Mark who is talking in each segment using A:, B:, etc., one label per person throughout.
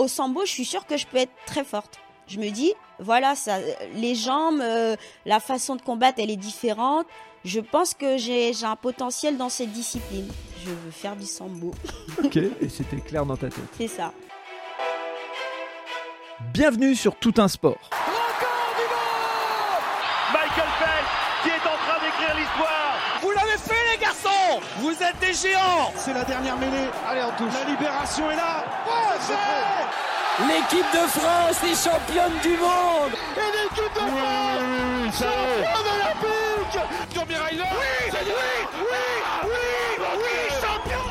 A: au sambo, je suis sûre que je peux être très forte. Je me dis, voilà, ça, les jambes, euh, la façon de combattre, elle est différente. Je pense que j'ai j'ai un potentiel dans cette discipline. Je veux faire du sambo.
B: Ok, et c'était clair dans ta tête.
A: C'est ça.
B: Bienvenue sur Tout un sport.
C: Vous êtes des géants
D: C'est la dernière mêlée. Allez, on touche. La libération est là.
C: L'équipe de France est championne du monde
D: Et l'équipe de France championne olympique Tommy Oui, oui, oui, oui, oui, champion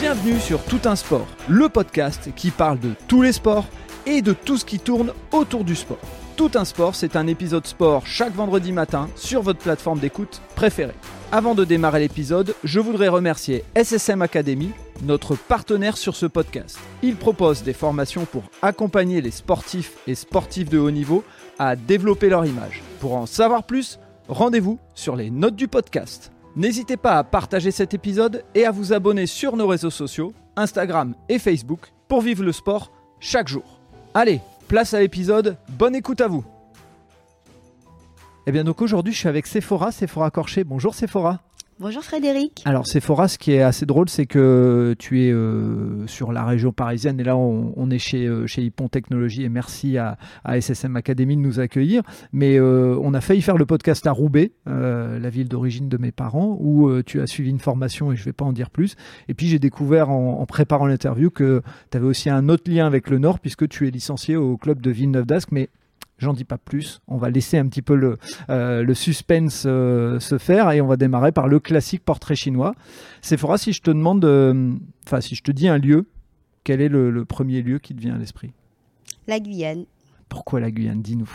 B: Bienvenue sur Tout un sport, le podcast qui parle de tous les sports et de tout ce qui tourne autour du sport. Tout un sport, c'est un épisode sport chaque vendredi matin sur votre plateforme d'écoute préférée. Avant de démarrer l'épisode, je voudrais remercier SSM Academy, notre partenaire sur ce podcast. Il propose des formations pour accompagner les sportifs et sportifs de haut niveau à développer leur image. Pour en savoir plus, rendez-vous sur les notes du podcast. N'hésitez pas à partager cet épisode et à vous abonner sur nos réseaux sociaux, Instagram et Facebook, pour vivre le sport chaque jour. Allez, place à l'épisode, bonne écoute à vous Eh bien donc aujourd'hui je suis avec Sephora, Sephora Corché. Bonjour Sephora
A: Bonjour Frédéric.
B: alors Sephora, ce qui est assez drôle, c'est que tu es euh, sur la région parisienne et là on, on est chez, euh, chez Hippon Technologies et merci à, à SSM Academy de nous accueillir. Mais euh, on a failli faire le podcast à Roubaix, euh, la ville d'origine de mes parents, où tu as suivi une formation et je ne vais pas en dire plus. Et puis j'ai découvert en, en préparant l'interview que tu avais aussi un autre lien avec le Nord puisque tu es licencié au club de Villeneuve d'Ascq. Mais J'en dis pas plus. On va laisser un petit peu le, euh, le suspense euh, se faire et on va démarrer par le classique portrait chinois. Sephora, si je te demande, euh, enfin si je te dis un lieu, quel est le, le premier lieu qui te vient à l'esprit?
A: La Guyane.
B: Pourquoi la Guyane? Dis-nous.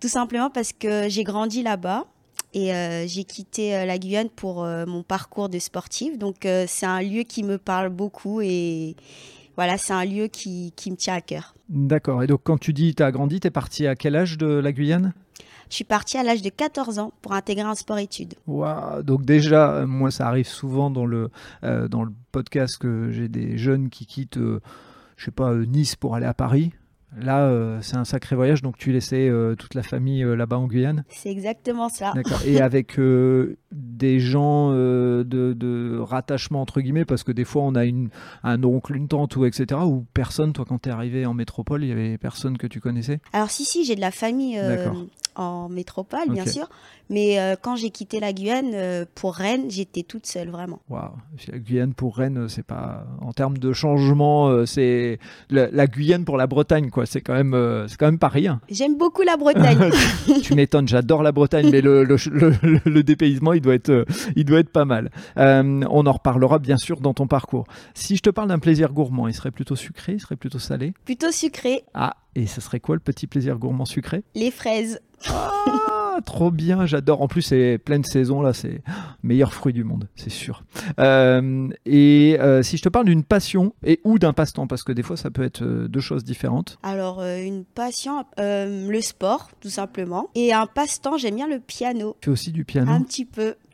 A: Tout simplement parce que j'ai grandi là-bas et j'ai quitté la Guyane pour mon parcours de sportive. Donc c'est un lieu qui me parle beaucoup et voilà, c'est un lieu qui, qui me tient à cœur.
B: D'accord. Et donc quand tu dis tu as grandi, tu es parti à quel âge de la Guyane?
A: Je suis partie à l'âge de 14 ans pour intégrer un sport-études.
B: Waouh, Donc déjà, euh, moi ça arrive souvent dans le, euh, dans le podcast que j'ai des jeunes qui quittent, euh, je sais pas, euh, Nice pour aller à Paris. Là, euh, c'est un sacré voyage, donc tu laissais euh, toute la famille euh, là-bas en Guyane.
A: C'est exactement ça.
B: D'accord. Et avec des gens de, de rattachement entre guillemets, parce que des fois on a une, un oncle, une tante ou etc. Ou personne. Toi, quand t'es arrivé en métropole, il y avait personne que tu connaissais?
A: Alors si, si, j'ai de la famille
B: D'accord.
A: En métropole, bien sûr. Mais euh, quand j'ai quitté la Guyane euh, pour Rennes, j'étais toute seule, vraiment.
B: Waouh. La Guyane pour Rennes, c'est pas en termes de changement, euh, c'est la, la Guyane pour la Bretagne, quoi. C'est quand même, euh, c'est quand même pas rien.
A: J'aime beaucoup la Bretagne.
B: tu m'étonnes, j'adore la Bretagne, mais le, le, le- le dépaysement, il doit être, euh, il doit être pas mal. Euh, on en reparlera bien sûr dans ton parcours. Si je te parle d'un plaisir gourmand, il serait plutôt sucré, il serait plutôt salé?
A: Plutôt sucré,
B: Ah, et ce serait quoi le petit plaisir gourmand sucré
A: les fraises.
B: Ah, trop bien, j'adore. En plus, c'est pleine saison là, c'est meilleur fruit du monde, c'est sûr. Euh, et euh, si je te parle d'une passion et ou d'un passe-temps, parce que des fois ça peut être euh, deux choses différentes.
A: Alors, une passion, le sport, tout simplement. Et un passe-temps, j'aime bien le piano.
B: Tu fais aussi du piano.
A: Un petit peu.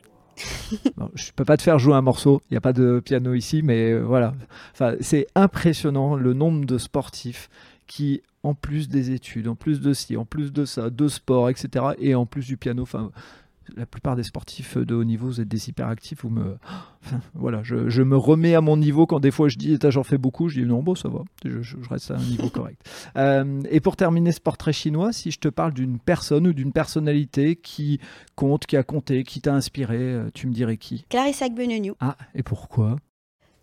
B: Bon, je peux pas te faire jouer un morceau, il n'y a pas de piano ici, mais voilà. Enfin, c'est impressionnant le nombre de sportifs qui, en plus des études, en plus de ci, en plus de ça, de sport, etc., et en plus du piano, enfin, la plupart des sportifs de haut niveau, vous êtes des hyperactifs, vous me, enfin, voilà, je, je me remets à mon niveau quand des fois je dis, j'en fais beaucoup, je dis non, bon, ça va, je, je- je reste à un niveau correct. Euh, et pour terminer ce portrait chinois, si je te parle d'une personne ou d'une personnalité qui compte, qui a compté, qui t'a inspiré, euh, tu me dirais qui?
A: Clarissa Benignou.
B: ah, et pourquoi?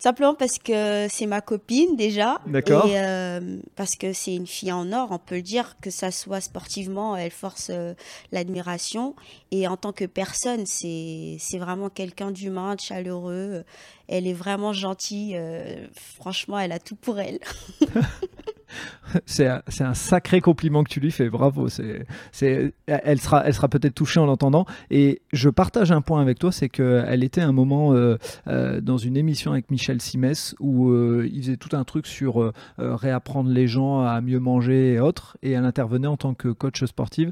A: Simplement parce que c'est ma copine déjà.
B: D'accord.
A: Et euh, parce que c'est une fille en or, on peut le dire, que ça soit sportivement, elle force euh, l'admiration. Et en tant que personne, c'est vraiment quelqu'un d'humain, de chaleureux. Elle est vraiment gentille. euh, franchement, elle a tout pour elle.
B: C'est un, un sacré compliment que tu lui fais, bravo. C'est, c'est, elle sera, elle sera peut-être touchée en l'entendant. Et je partage un point avec toi, c'est qu'elle était un moment euh, euh, dans une émission avec Michel Simès où euh, il faisait tout un truc sur euh, euh, réapprendre les gens à mieux manger et autres. Et elle intervenait en tant que coach sportive.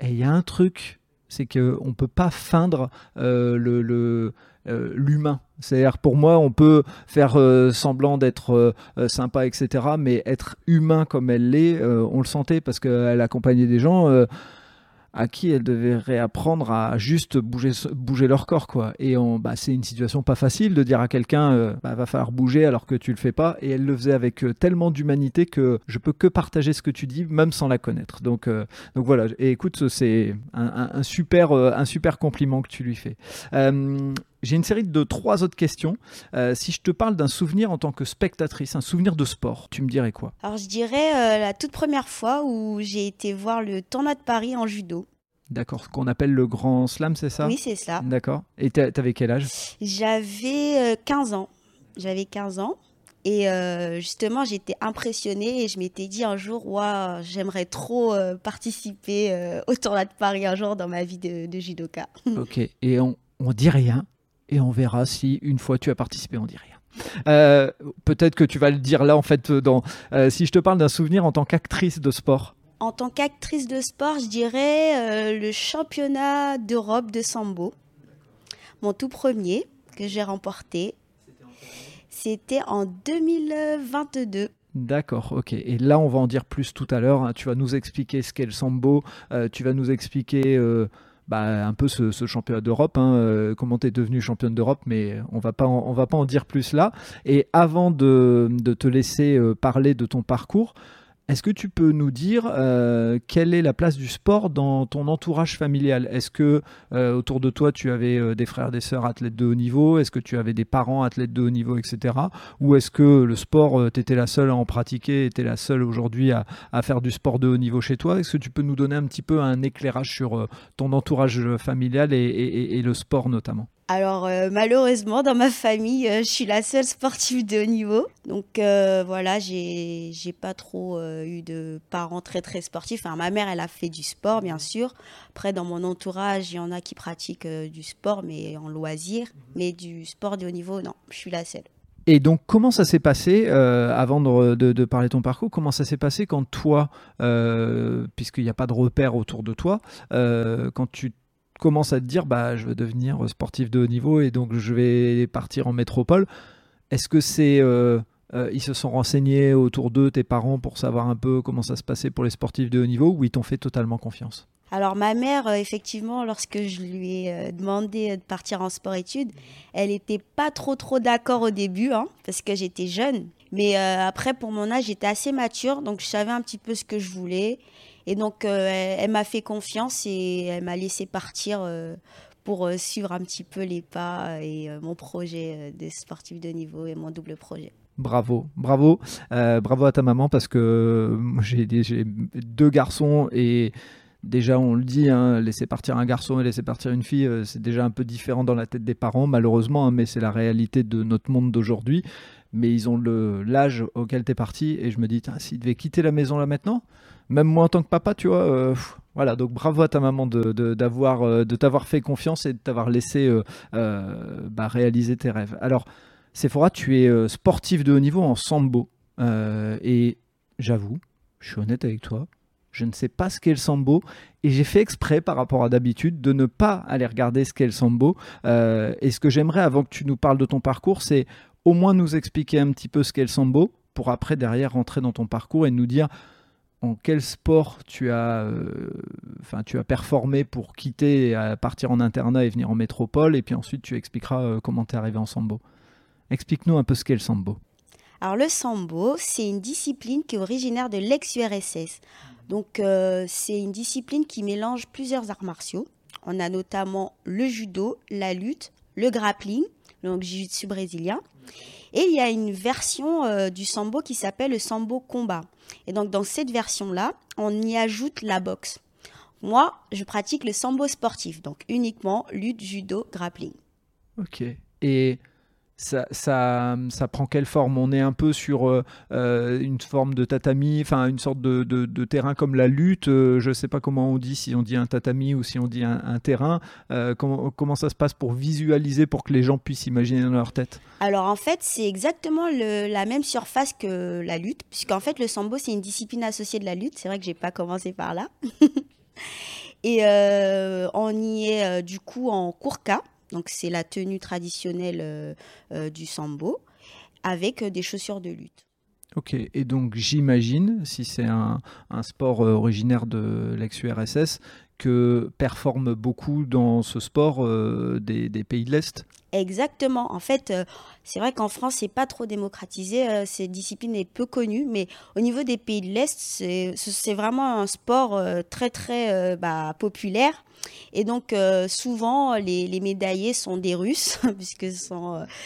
B: Et il y a un truc, c'est qu'on ne peut pas feindre le, l'humain. C'est-à-dire pour moi, on peut faire semblant d'être sympa, etc. Mais être humain comme elle l'est, on le sentait parce qu'elle accompagnait des gens à qui elles devraient réapprendre à juste bouger, leur corps. Quoi. Et bah, c'est une situation pas facile de dire à quelqu'un euh, bah, va falloir bouger alors que tu le fais pas. Et elle le faisait avec euh, tellement d'humanité que je peux que partager ce que tu dis, même sans la connaître. Donc, euh, voilà. Et écoute, c'est un, super, un super compliment que tu lui fais. J'ai une série de trois autres questions. si je te parle d'un souvenir en tant que spectatrice, un souvenir de sport, tu me dirais quoi?
A: Alors je dirais la toute première fois où j'ai été voir le tournoi de Paris en judo.
B: D'accord, ce qu'on appelle le grand slam, c'est ça?
A: Oui, c'est ça.
B: D'accord. Et t'avais quel âge?
A: J'avais 15 euh, ans. J'avais 15 ans. Et euh, justement, j'étais impressionnée et je m'étais dit un jour, waouh, j'aimerais trop euh, participer au tournoi de Paris un jour dans ma vie de, judoka.
B: ok, et on, on dit rien et on verra si une fois tu as participé, on dit rien. Peut-être que tu vas le dire là en fait dans si je te parle d'un souvenir en tant qu'actrice de sport.
A: En tant qu'actrice de sport, je dirais euh, le championnat d'Europe de sambo. Mon tout premier que j'ai remporté. C'était en 2022.
B: D'accord, ok. Et là, on va en dire plus tout à l'heure. Hein. Tu vas nous expliquer ce qu'est le sambo. Euh, tu vas nous expliquer euh, bah, un peu ce, championnat d'Europe, hein, comment tu es devenue championne d'Europe, mais on va pas on va pas en dire plus là. Et avant de, de te laisser parler de ton parcours, est-ce que tu peux nous dire euh, quelle est la place du sport dans ton entourage familial? Est-ce que euh, autour de toi tu avais euh, des frères, des sœurs athlètes de haut niveau? Est-ce que tu avais des parents athlètes de haut niveau, etc. Ou est-ce que le sport, tu étais la seule à en pratiquer, tu la seule aujourd'hui à, faire du sport de haut niveau chez toi? Est-ce que tu peux nous donner un petit peu un éclairage sur ton entourage familial et le sport notamment?
A: Alors euh, malheureusement dans ma famille, euh, je suis la seule sportive de haut niveau. Donc euh, voilà, j'ai pas trop eu de parents très très sportifs. Enfin ma mère, elle a fait du sport bien sûr. Après dans mon entourage, il y en a qui pratiquent du sport mais en loisir, mais du sport de haut niveau, non, je suis la seule.
B: Et donc, comment ça s'est passé, avant de, parler de ton parcours, comment ça s'est passé quand toi, puisqu'il n'y a pas de repère autour de toi, quand tu commences à te dire bah je veux devenir sportif de haut niveau et donc je vais partir en métropole. Est-ce que c'est euh, euh, ils se sont renseignés autour d'eux, tes parents, pour savoir un peu comment ça se passait pour les sportifs de haut niveau ou ils t'ont fait totalement confiance?
A: Alors ma mère, euh, effectivement, lorsque je lui ai demandé de partir en sport-études, elle n'était pas trop trop d'accord au début, hein, parce que j'étais jeune. Mais après, pour mon âge, j'étais assez mature, donc je savais un petit peu ce que je voulais. Et donc, euh, elle, m'a fait confiance et elle m'a laissé partir euh, pour euh, suivre un petit peu les pas et mon projet de sportif de niveau et mon double projet.
B: Bravo, bravo, bravo à ta maman parce que j'ai deux garçons et déjà on le dit, hein, laisser partir un garçon et laisser partir une fille, c'est déjà un peu différent dans la tête des parents malheureusement, hein, mais c'est la réalité de notre monde d'aujourd'hui. Mais ils ont l'âge auquel tu es parti et je me dis, s'ils devaient quitter la maison là maintenant, même moi en tant que papa, tu vois. Euh, voilà, donc bravo à ta maman de, d'avoir, euh, de t'avoir fait confiance et de t'avoir laissé euh, bah, réaliser tes rêves. Alors, Sephora, tu es sportif de haut niveau en sambo. et j'avoue, je suis honnête avec toi, je ne sais pas ce qu'est le sambo et j'ai fait exprès par rapport à d'habitude de ne pas aller regarder ce qu'est le sambo. et ce que j'aimerais avant que tu nous parles de ton parcours, c'est au moins nous expliquer un petit peu ce qu'est le sambo pour après derrière rentrer dans ton parcours et nous dire en quel sport tu as, euh, tu as performé pour quitter, partir en internat et venir en métropole, et puis ensuite tu expliqueras euh, comment tu es arrivé en sambo. Explique-nous un peu ce qu'est le sambo.
A: Alors le sambo, c'est une discipline qui est originaire de l'ex-URSS. Donc euh, c'est une discipline qui mélange plusieurs arts martiaux. On a notamment le judo, la lutte, le grappling, donc jiu-jitsu brésilien. Et il y a une version du sambo qui s'appelle le sambo combat. Et donc dans cette version-là, on y ajoute la boxe. Moi, je pratique le sambo sportif, donc uniquement lutte, judo, grappling.
B: Ok. Et ça, prend quelle forme? On est un peu sur euh, euh, une forme de tatami, enfin une sorte de, terrain comme la lutte. Euh, je ne sais pas comment on dit, si on dit un tatami ou si on dit un, terrain. Comment, ça se passe pour visualiser, pour que les gens puissent imaginer dans leur tête?
A: Alors en fait, c'est exactement la même surface que la lutte, puisqu'en fait le sambo c'est une discipline associée de la lutte. C'est vrai que j'ai pas commencé par là. Et on y est du coup en courka Donc c'est la tenue traditionnelle du sambo avec des chaussures de lutte.
B: Ok, et donc j'imagine, si c'est un, sport originaire de l'ex-URSS, que performent beaucoup dans ce sport des, pays de l'Est?
A: Exactement. En fait, euh, c'est vrai qu'en France, c'est pas trop démocratisé. Euh, cette discipline est peu connue, mais au niveau des pays de l'Est, c'est vraiment un sport euh, très très bah, populaire. Et donc, souvent, les, médaillés sont des Russes, puisque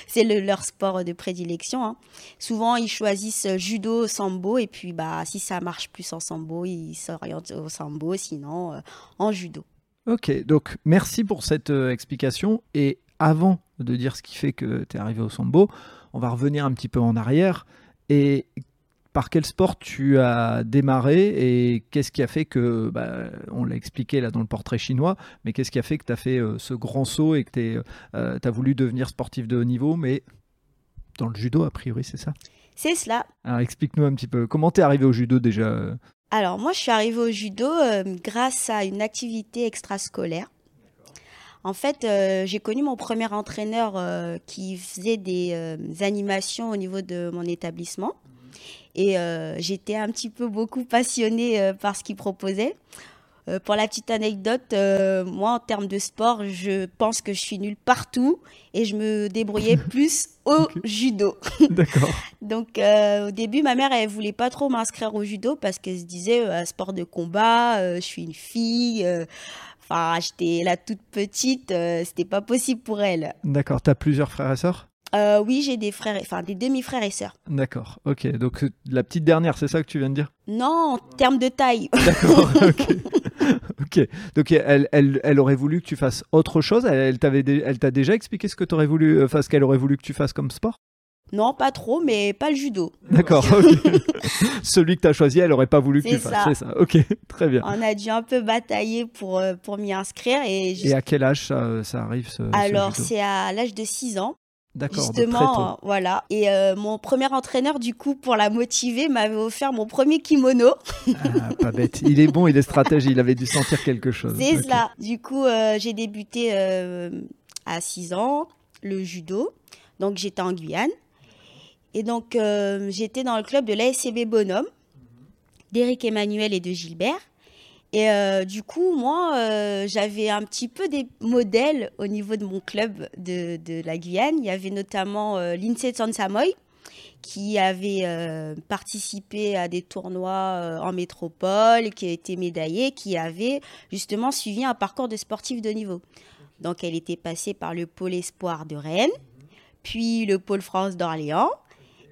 A: c'est leur sport de prédilection. Hein. Souvent, ils choisissent judo, sambo, et puis bah, si ça marche plus en sambo, ils s'orientent au sambo, sinon en judo.
B: Ok, donc merci pour cette explication. Et avant de dire ce qui fait que tu es arrivé au sambo, on va revenir un petit peu en arrière. Et par quel sport tu as démarré et qu'est-ce qui a fait que, bah, on l'a expliqué là dans le portrait chinois, mais qu'est-ce qui a fait que tu as fait euh, ce grand saut et que tu euh, as voulu devenir sportif de haut niveau, mais dans le judo a priori, c'est ça?
A: C'est cela.
B: Alors explique-nous un petit peu, comment tu es arrivé au judo déjà?
A: Alors moi je suis arrivé au judo euh, grâce à une activité extrascolaire. En fait, euh, j'ai connu mon premier entraîneur euh, qui faisait des euh, animations au niveau de mon établissement. Et j'étais un petit peu beaucoup passionnée par ce qu'il proposait. pour la petite anecdote, moi, en termes de sport, je pense que je suis nulle partout et je me débrouillais plus au judo.
B: D'accord.
A: Donc, au début, ma mère, elle voulait pas trop m'inscrire au judo parce qu'elle se disait, sport de combat, je suis une fille Enfin, j'étais la toute petite, euh, c'était pas possible pour elle.
B: D'accord. Tu as plusieurs frères et sœurs?
A: Euh, Oui, j'ai des frères, enfin des demi-frères et sœurs.
B: D'accord. Ok. Donc euh, la petite dernière, c'est ça que tu viens de dire?
A: Non, en termes de taille.
B: D'accord. ok. ok. Donc elle, elle, elle, aurait voulu que tu fasses autre chose? Elle, elle t'a déjà expliqué ce que tu aurais voulu, enfin ce qu'elle aurait voulu que tu fasses comme sport?
A: Non, pas trop, mais pas le judo.
B: D'accord. Celui que tu as choisi, elle n'aurait pas voulu que tu fasses. C'est ça. Ok, très bien.
A: On a dû un peu batailler pour, euh, pour m'y inscrire. Et,
B: et à quel âge ça, ça arrive ce,
A: Alors, c'est à l'âge de 6 ans.
B: D'accord.
A: Justement, voilà. Et euh, mon premier entraîneur, du coup, pour la motiver, m'avait offert mon premier kimono.
B: ah, pas bête. Il est bon, il est stratège, il avait dû sentir quelque chose.
A: C'est ça. Du coup, euh, j'ai débuté à 6 ans le judo. Donc, j'étais en Guyane. Et donc, euh, j'étais dans le club de l'ASCB Bonhomme, d'Éric Emmanuel et de Gilbert. Et euh, du coup, moi, euh, j'avais un petit peu des modèles au niveau de mon club de, de la Guyane. Il y avait notamment l'INSEE Sansamoy, qui avait participé à des tournois en métropole, qui a été médaillée, qui avait justement suivi un parcours de sportif de niveau. Donc, elle était passée par le pôle espoir de Rennes, puis le pôle France d'Orléans,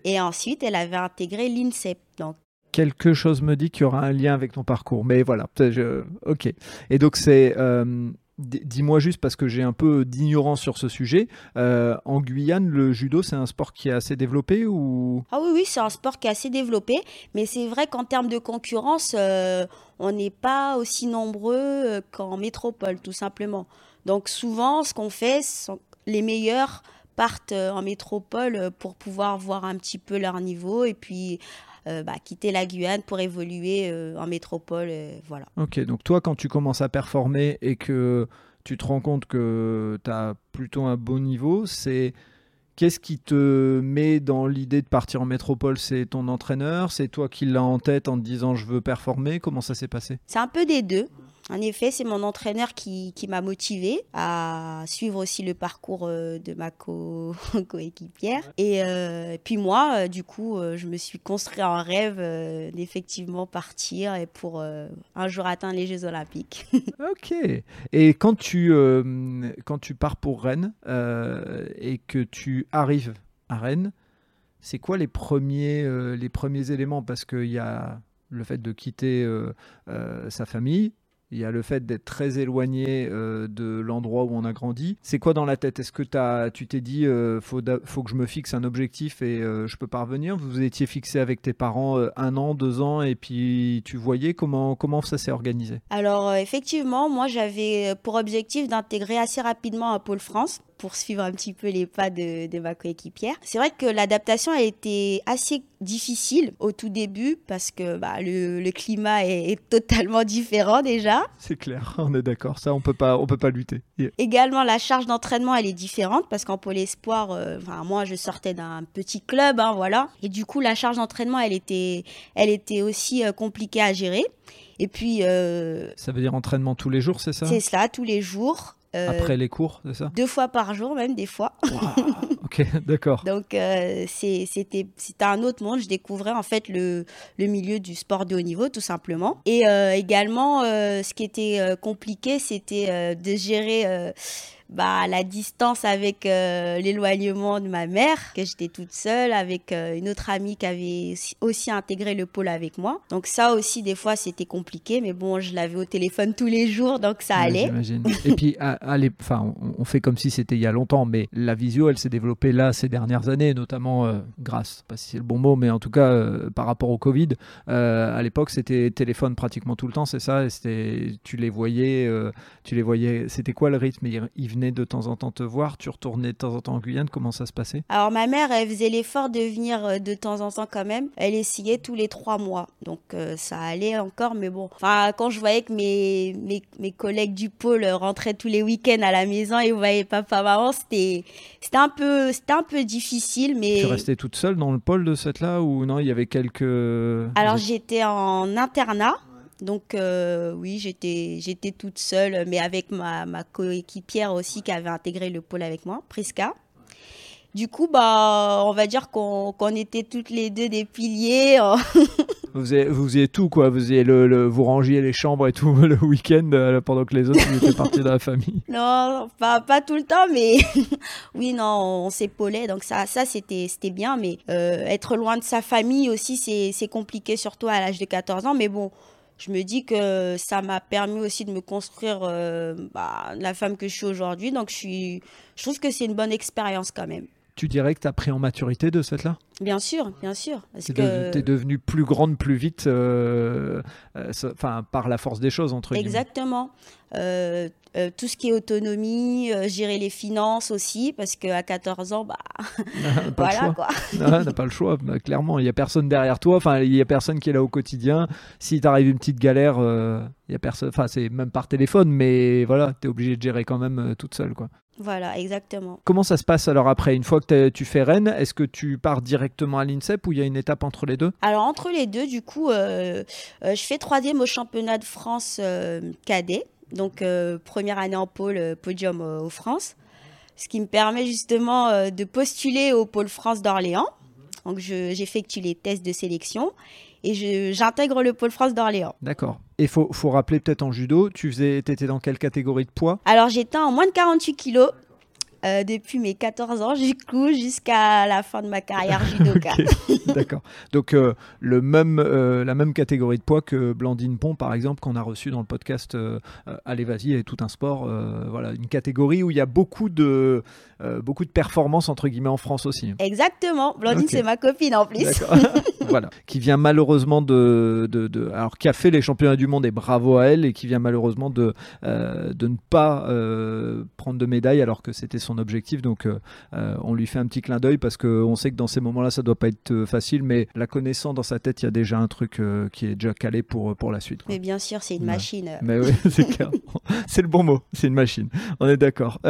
A: et ensuite, elle avait intégré l'INSEP. Donc,
B: quelque chose me dit qu'il y aura un lien avec ton parcours. Mais voilà, je... ok. Et donc c'est, euh, dis-moi juste parce que j'ai un peu d'ignorance sur ce sujet. Euh, en Guyane, le judo, c'est un sport qui est assez développé ou?
A: Ah oui, oui, c'est un sport qui est assez développé. Mais c'est vrai qu'en termes de concurrence, euh, on n'est pas aussi nombreux qu'en métropole, tout simplement. Donc souvent, ce qu'on fait, les meilleurs partent en métropole pour pouvoir voir un petit peu leur niveau et puis bah, quitter la Guyane pour évoluer en métropole. voilà.
B: Ok, donc toi, quand tu commences à performer et que tu te rends compte que tu as plutôt un bon niveau, c'est. Qu'est-ce qui te met dans l'idée de partir en métropole? C'est ton entraîneur? C'est toi qui l'as en tête en te disant je veux performer? Comment ça s'est passé?
A: C'est un peu des deux. En effet, c'est mon entraîneur qui, m'a motivé à suivre aussi le parcours euh, de ma coéquipière. et euh, puis moi, euh, du coup, je me suis construit un rêve d'effectivement partir et pour un jour atteindre les Jeux Olympiques.
B: ok. Et quand tu, quand tu pars pour Rennes et que tu arrives à Rennes, c'est quoi les premiers, les premiers éléments? Parce qu'il y a le fait de quitter sa famille, il y a le fait d'être très éloigné euh, de l'endroit où on a grandi. C'est quoi dans la tête? Est-ce que tu t'es dit, euh, faut, faut, que je me fixe un objectif et euh, je peux parvenir Vous étiez fixé avec tes parents un an, deux ans, et puis tu voyais comment, comment ça s'est organisé?
A: Alors effectivement, moi j'avais pour objectif d'intégrer assez rapidement un pôle France poursuivre un petit peu les pas de, de ma coéquipière. C'est vrai que l'adaptation a été assez difficile au tout début parce que bah, le, le climat est, est totalement différent déjà.
B: C'est clair, on est d'accord. Ça, on peut pas, on peut pas lutter. Yeah.
A: Également, la charge d'entraînement, elle est différente parce qu'en pôle espoir, euh, enfin, moi, je sortais d'un petit club, hein, voilà. Et du coup, la charge d'entraînement, elle était, elle était aussi euh, compliquée à gérer. Et puis, euh,
B: Ça veut dire entraînement tous les jours, c'est ça?
A: C'est cela, tous les jours. Euh,
B: Après les cours, c'est ça?
A: Deux fois par jour, même des fois.
B: Ok, d'accord.
A: Donc, euh, c'était un autre monde. Je découvrais en fait le, le milieu du sport de haut niveau, tout simplement. Et euh, également, ce qui était compliqué, c'était de gérer bah, la distance avec euh, l'éloignement de ma mère, que j'étais toute seule, avec euh, une autre amie qui avait aussi- intégré le pôle avec moi. Donc, ça aussi, des fois, c'était compliqué. Mais bon, je l'avais au téléphone tous les jours, donc ça allait.
B: Et puis, à, à l'ép- enfin, on, fait comme si c'était il y a longtemps, mais la visio, elle s'est développée là ces dernières années, notamment euh, grâce, je sais pas si c'est le bon mot, mais en tout cas euh, par rapport au Covid. À l'époque, c'était téléphone pratiquement tout le temps, c'est ça. Et c'était, tu les voyais, tu les voyais. C'était quoi le rythme? Ils, de temps en temps te voir, tu retournais de temps en temps en Guyane. Comment ça se passait?
A: Alors ma mère, elle faisait l'effort de venir euh, de temps en temps quand même. Elle essayait tous les trois mois. Donc euh, ça allait encore, mais bon. Enfin, quand je voyais que mes, mes, mes collègues du pôle rentraient tous les week-ends à la maison et voyaient papa, maman, c'était un peu c'était un peu difficile, mais...
B: Tu restais toute seule dans le pôle de cette là ou non Il y avait quelques.
A: Alors j'étais en internat. Donc euh, oui, j'étais j'étais toute seule, mais avec ma, ma coéquipière aussi qui avait intégré le pôle avec moi, Priska. Du coup, bah, on va dire qu'on qu'on était toutes les deux des piliers. euh,
B: Vous faisiez, vous faisiez tout, quoi. Vous, faisiez le, le- vous rangiez les chambres et tout le week-end euh, pendant que les autres étaient partis dans la famille.
A: Non, pas, pas tout le temps, mais oui, non, on s'épaulait. Donc ça, ça c'était c'était bien. Mais euh, être loin de sa famille aussi, c'est c'est compliqué, surtout à l'âge de 14 ans. Mais bon, je me dis que ça m'a permis aussi de me construire euh, bah, la femme que je suis aujourd'hui. Donc je, suis, je trouve que c'est une bonne expérience quand même.
B: Tu dirais que tu as pris en maturité de cette là
A: Bien sûr, bien sûr.
B: Tu
A: que...
B: es devenue plus grande plus vite, euh, euh, enfin par la force des choses, entre guillemets.
A: Exactement. Euh, tout ce qui est autonomie, gérer les finances aussi, parce qu'à 14 ans, bah,
B: pas
A: voilà
B: le choix.
A: quoi.
B: Non, t'as pas le choix, bah, clairement. Il y a personne derrière toi. Enfin, il y a personne qui est là au quotidien. Si t'arrive une petite galère, il y a personne. Enfin, c'est même par téléphone, mais voilà, t'es obligé de gérer quand même toute seule, quoi.
A: Voilà, exactement.
B: Comment ça se passe alors après Une fois que tu fais Rennes, est-ce que tu pars directement à l'INSEP ou il y a une étape entre les deux?
A: Alors entre les deux, du coup, euh, euh, je fais troisième au championnat de France euh, cadet. Donc première année en pôle, podium euh, au France. Ce qui me permet justement de postuler au pôle France d'Orléans. Donc je- j'effectue les tests de sélection et j'intègre le pôle France d'Orléans.
B: D'accord. Et faut, faut rappeler peut-être en judo, tu faisais, étais dans quelle catégorie de poids?
A: Alors j'étais en moins de 48 kilos euh, depuis mes 14 ans, du coup, jusqu'à la fin de ma carrière judoka.
B: Ok, D'accord. Donc euh, le même, euh, la même catégorie de poids que Blandine Pont, par exemple, qu'on a reçu dans le podcast Allez vas-y et tout un sport. voilà, une catégorie où il y a beaucoup de, beaucoup de performances entre guillemets en France aussi.
A: Exactement, Blandine c'est ma copine en plus.
B: Voilà. Qui vient malheureusement de, de, de- alors qui a fait les championnats du monde et bravo à elle et qui vient malheureusement de, de ne pas prendre de médaille alors que c'était son objectif. Donc euh, euh, on lui fait un petit clin d'œil parce qu'on sait que dans ces moments-là ça doit pas être euh, facile, mais la connaissant dans sa tête, il y a déjà un truc qui est déjà calé pour, pour la suite. quoi.
A: Mais bien sûr, c'est une
B: Ouais.
A: machine.
B: Mais oui, c'est le bon mot, c'est une machine. On est d'accord.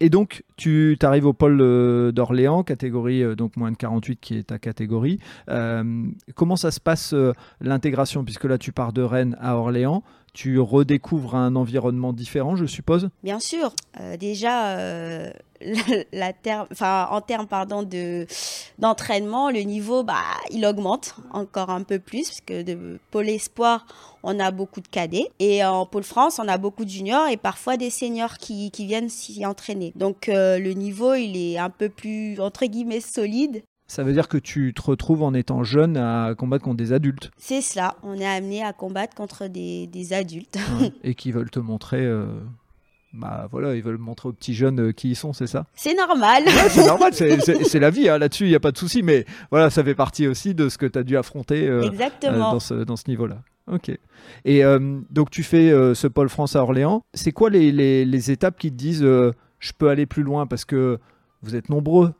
B: Et donc, tu arrives au pôle d'Orléans, catégorie donc moins de 48 qui est ta catégorie. Euh, comment ça se passe euh, l'intégration? Puisque là, tu pars de Rennes à Orléans. Tu redécouvres un environnement différent, je suppose?
A: Bien sûr, euh, déjà, euh, la, la terme- enfin, en termes pardon, de, d'entraînement, le niveau, bah, il augmente encore un peu plus, parce que de pôle espoir, on a beaucoup de cadets, et en pôle France, on a beaucoup de juniors, et parfois des seniors qui, qui viennent s'y entraîner. Donc euh, le niveau, il est un peu plus, entre guillemets, solide.
B: Ça veut dire que tu te retrouves en étant jeune à combattre contre des adultes
A: C'est cela, on est amené à combattre contre des, des adultes.
B: et qui veulent te montrer. euh, bah voilà, ils veulent montrer aux petits jeunes euh, qui ils sont, c'est ça
A: C'est normal.
B: Ouais, c'est normal, c'est- la vie, hein, là-dessus, il n'y a pas de souci, mais voilà, ça fait partie aussi de ce que tu as dû affronter euh, euh,
A: Exactement.
B: dans ce, dans ce niveau-là. Ok. Et euh, donc, tu fais euh, ce pôle France à Orléans. C'est quoi les, les- les étapes qui te disent euh, je peux aller plus loin parce que vous êtes nombreux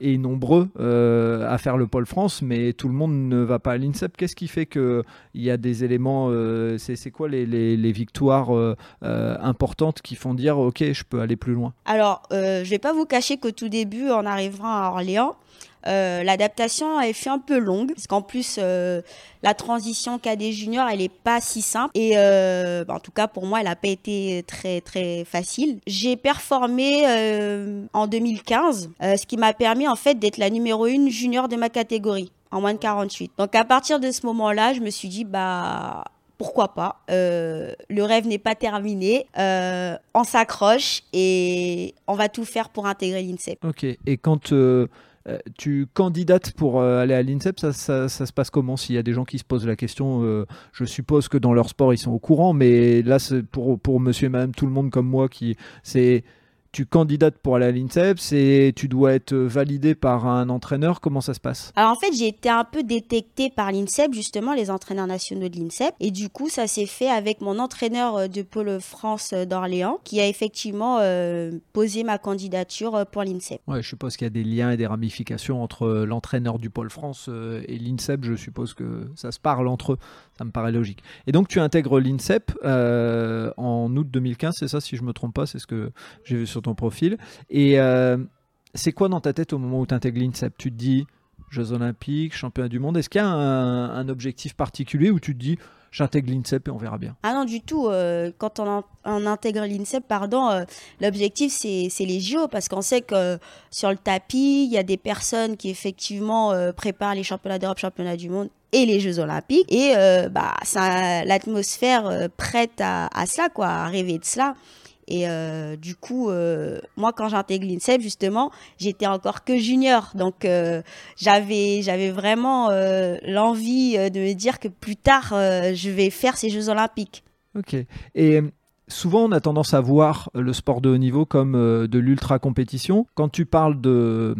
B: et nombreux euh, à faire le pôle France, mais tout le monde ne va pas à l'INSEP. Qu'est-ce qui fait qu'il y a des éléments, euh, c'est quoi les, victoires euh, importantes qui font dire, OK, je peux aller plus loin?
A: Alors, je ne vais pas vous cacher qu'au tout début, en arrivant à Orléans, euh, l'adaptation a fait un peu longue parce qu'en plus euh, la transition cadet junior elle est pas si simple et euh, bah, en tout cas pour moi elle a pas été très très facile. J'ai performé en 2015 ce qui m'a permis en fait d'être la numéro une junior de ma catégorie en moins de 48. Donc à partir de ce moment-là je me suis dit bah pourquoi pas Le rêve n'est pas terminé. on s'accroche et on va tout faire pour intégrer l'INSEP.
B: Ok. Et quand tu candidates pour euh, aller à l'INSEP, ça, se passe comment S'il y a des gens qui se posent la question, euh, je suppose que dans leur sport ils sont au courant, mais là, pour, pour monsieur et madame, tout le monde comme moi, qui c'est tu candidates pour aller à l'INSEP, c'est tu dois être validé par un entraîneur. Comment ça se passe?
A: Alors en fait, j'ai été un peu détectée par l'INSEP, justement les entraîneurs nationaux de l'INSEP, et du coup ça s'est fait avec mon entraîneur euh, de pôle France euh, d'Orléans, qui a effectivement euh, posé ma candidature pour l'INSEP.
B: Ouais, je suppose qu'il y a des liens et des ramifications entre l'entraîneur du pôle France et l'INSEP. Je suppose que ça se parle entre eux. Ça me paraît logique. Et donc tu intègres l'INSEP en août 2015, c'est ça si je me trompe pas, c'est ce que j'ai vu sur ton profil. Et euh, c'est quoi dans ta tête au moment où tu intègres l'INSEP? Tu te dis Jeux Olympiques, championnat du monde. Est-ce qu'il y a un, objectif particulier où tu te dis j'intègre l'INSEP et on verra bien?
A: Ah non, du tout. Euh, quand on, intègre l'INSEP, pardon, euh, l'objectif c'est les JO parce qu'on sait que sur le tapis, il y a des personnes qui effectivement préparent les championnats d'Europe, championnats du monde et les Jeux Olympiques. Et bah, l'atmosphère prête à, à, ça, quoi, à rêver de cela. Et euh, du coup, euh, moi, quand j'intègre l'INSEP, justement, j'étais encore que junior. Donc, euh, j'avais, vraiment l'envie de me dire que plus tard, je vais faire ces Jeux Olympiques.
B: Ok. Et souvent, on a tendance à voir le sport de haut niveau comme de l'ultra compétition. Quand tu parles de,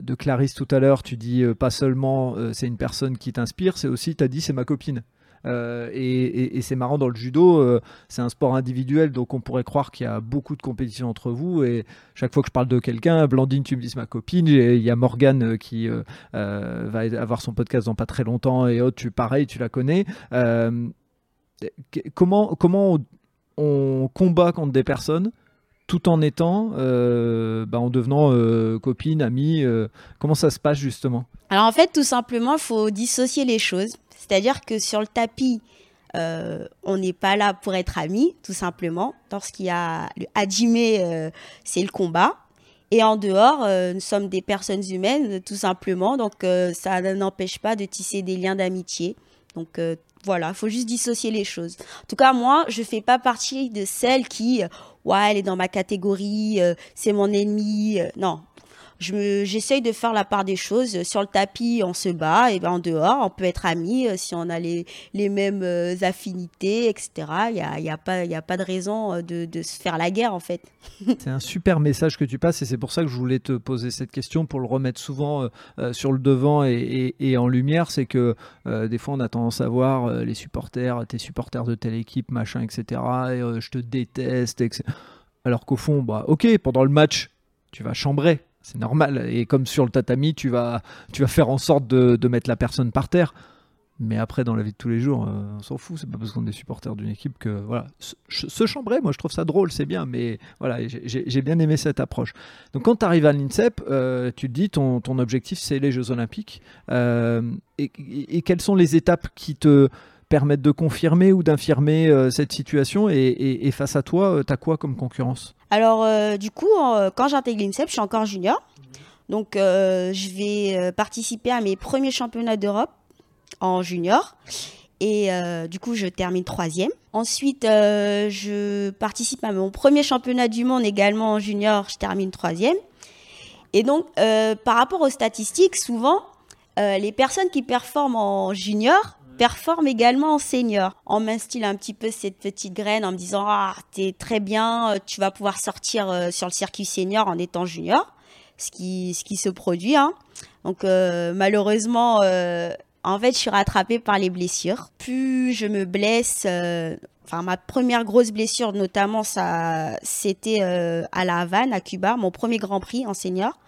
B: de Clarisse tout à l'heure, tu dis pas seulement c'est une personne qui t'inspire, c'est aussi, tu as dit c'est ma copine. Euh, et, c'est marrant dans le judo, euh, c'est un sport individuel, donc on pourrait croire qu'il y a beaucoup de compétition entre vous. Et chaque fois que je parle de quelqu'un, Blandine, tu me dis ma copine. Il y a Morgane euh, qui va avoir son podcast dans pas très longtemps, et autres, tu pareil, tu la connais. comment comment on, combat contre des personnes? Tout en étant, bah, en devenant copine, amie Comment ça se passe justement?
A: Alors en fait, tout simplement, il faut dissocier les choses. C'est-à-dire que sur le tapis, euh, on n'est pas là pour être amis, tout simplement. Lorsqu'il y a le hajime, euh, c'est le combat. Et en dehors, euh, nous sommes des personnes humaines, tout simplement. Donc, ça n'empêche pas de tisser des liens d'amitié. Donc, voilà, il faut juste dissocier les choses. En tout cas, moi, je fais pas partie de celles qui, ouais, elle est dans ma catégorie, c'est mon ennemi. non, j'essaye de faire la part des choses. Sur le tapis, on se bat, et ben en dehors, on peut être amis euh, si on a les, les mêmes euh, affinités, etc. Il n'y a, y a, pas, a pas de raison euh, de, de se faire la guerre, en fait.
B: C'est un super message que tu passes, et c'est pour ça que je voulais te poser cette question, pour le remettre souvent sur le devant et, en lumière. C'est que des fois, on a tendance à voir les supporters, tes supporters de telle équipe, machin, etc. Et je te déteste, etc. Alors qu'au fond, bah, ok, pendant le match, tu vas chambrer, c'est normal. Et comme sur le tatami, tu vas, tu vas faire en sorte de, de mettre la personne par terre. Mais après, dans la vie de tous les jours, euh, on s'en fout. C'est pas parce qu'on est supporter d'une équipe que voilà. Se, chambrer, moi, je trouve ça drôle, c'est bien. Mais voilà, j'ai bien aimé cette approche. Donc, quand tu arrives à l'INSEP, euh, tu te dis ton, ton objectif, c'est les Jeux Olympiques. Euh, et, et, quelles sont les étapes qui te permettent de confirmer ou d'infirmer cette situation et, face à toi, tu as quoi comme concurrence?
A: Alors, euh, du coup, quand j'intègre l'INSEP, je suis encore junior. Donc, euh, je vais euh, participer à mes premiers championnats d'Europe en junior. Et du coup, je termine troisième. Ensuite, je participe à mon premier championnat du monde également en junior. Je termine troisième. Et donc, par rapport aux statistiques, souvent, les personnes qui performent en junior performe également en senior. On m'instille un petit peu cette petite graine en me disant ah t'es très bien, euh, tu vas pouvoir sortir euh, sur le circuit senior en étant junior, ce qui ce qui se produit. Hein. Donc euh, malheureusement, en fait, je suis rattrapée par les blessures. Plus je me blesse, enfin ma première grosse blessure notamment ça c'était euh, à la Havane à Cuba mon premier Grand Prix en senior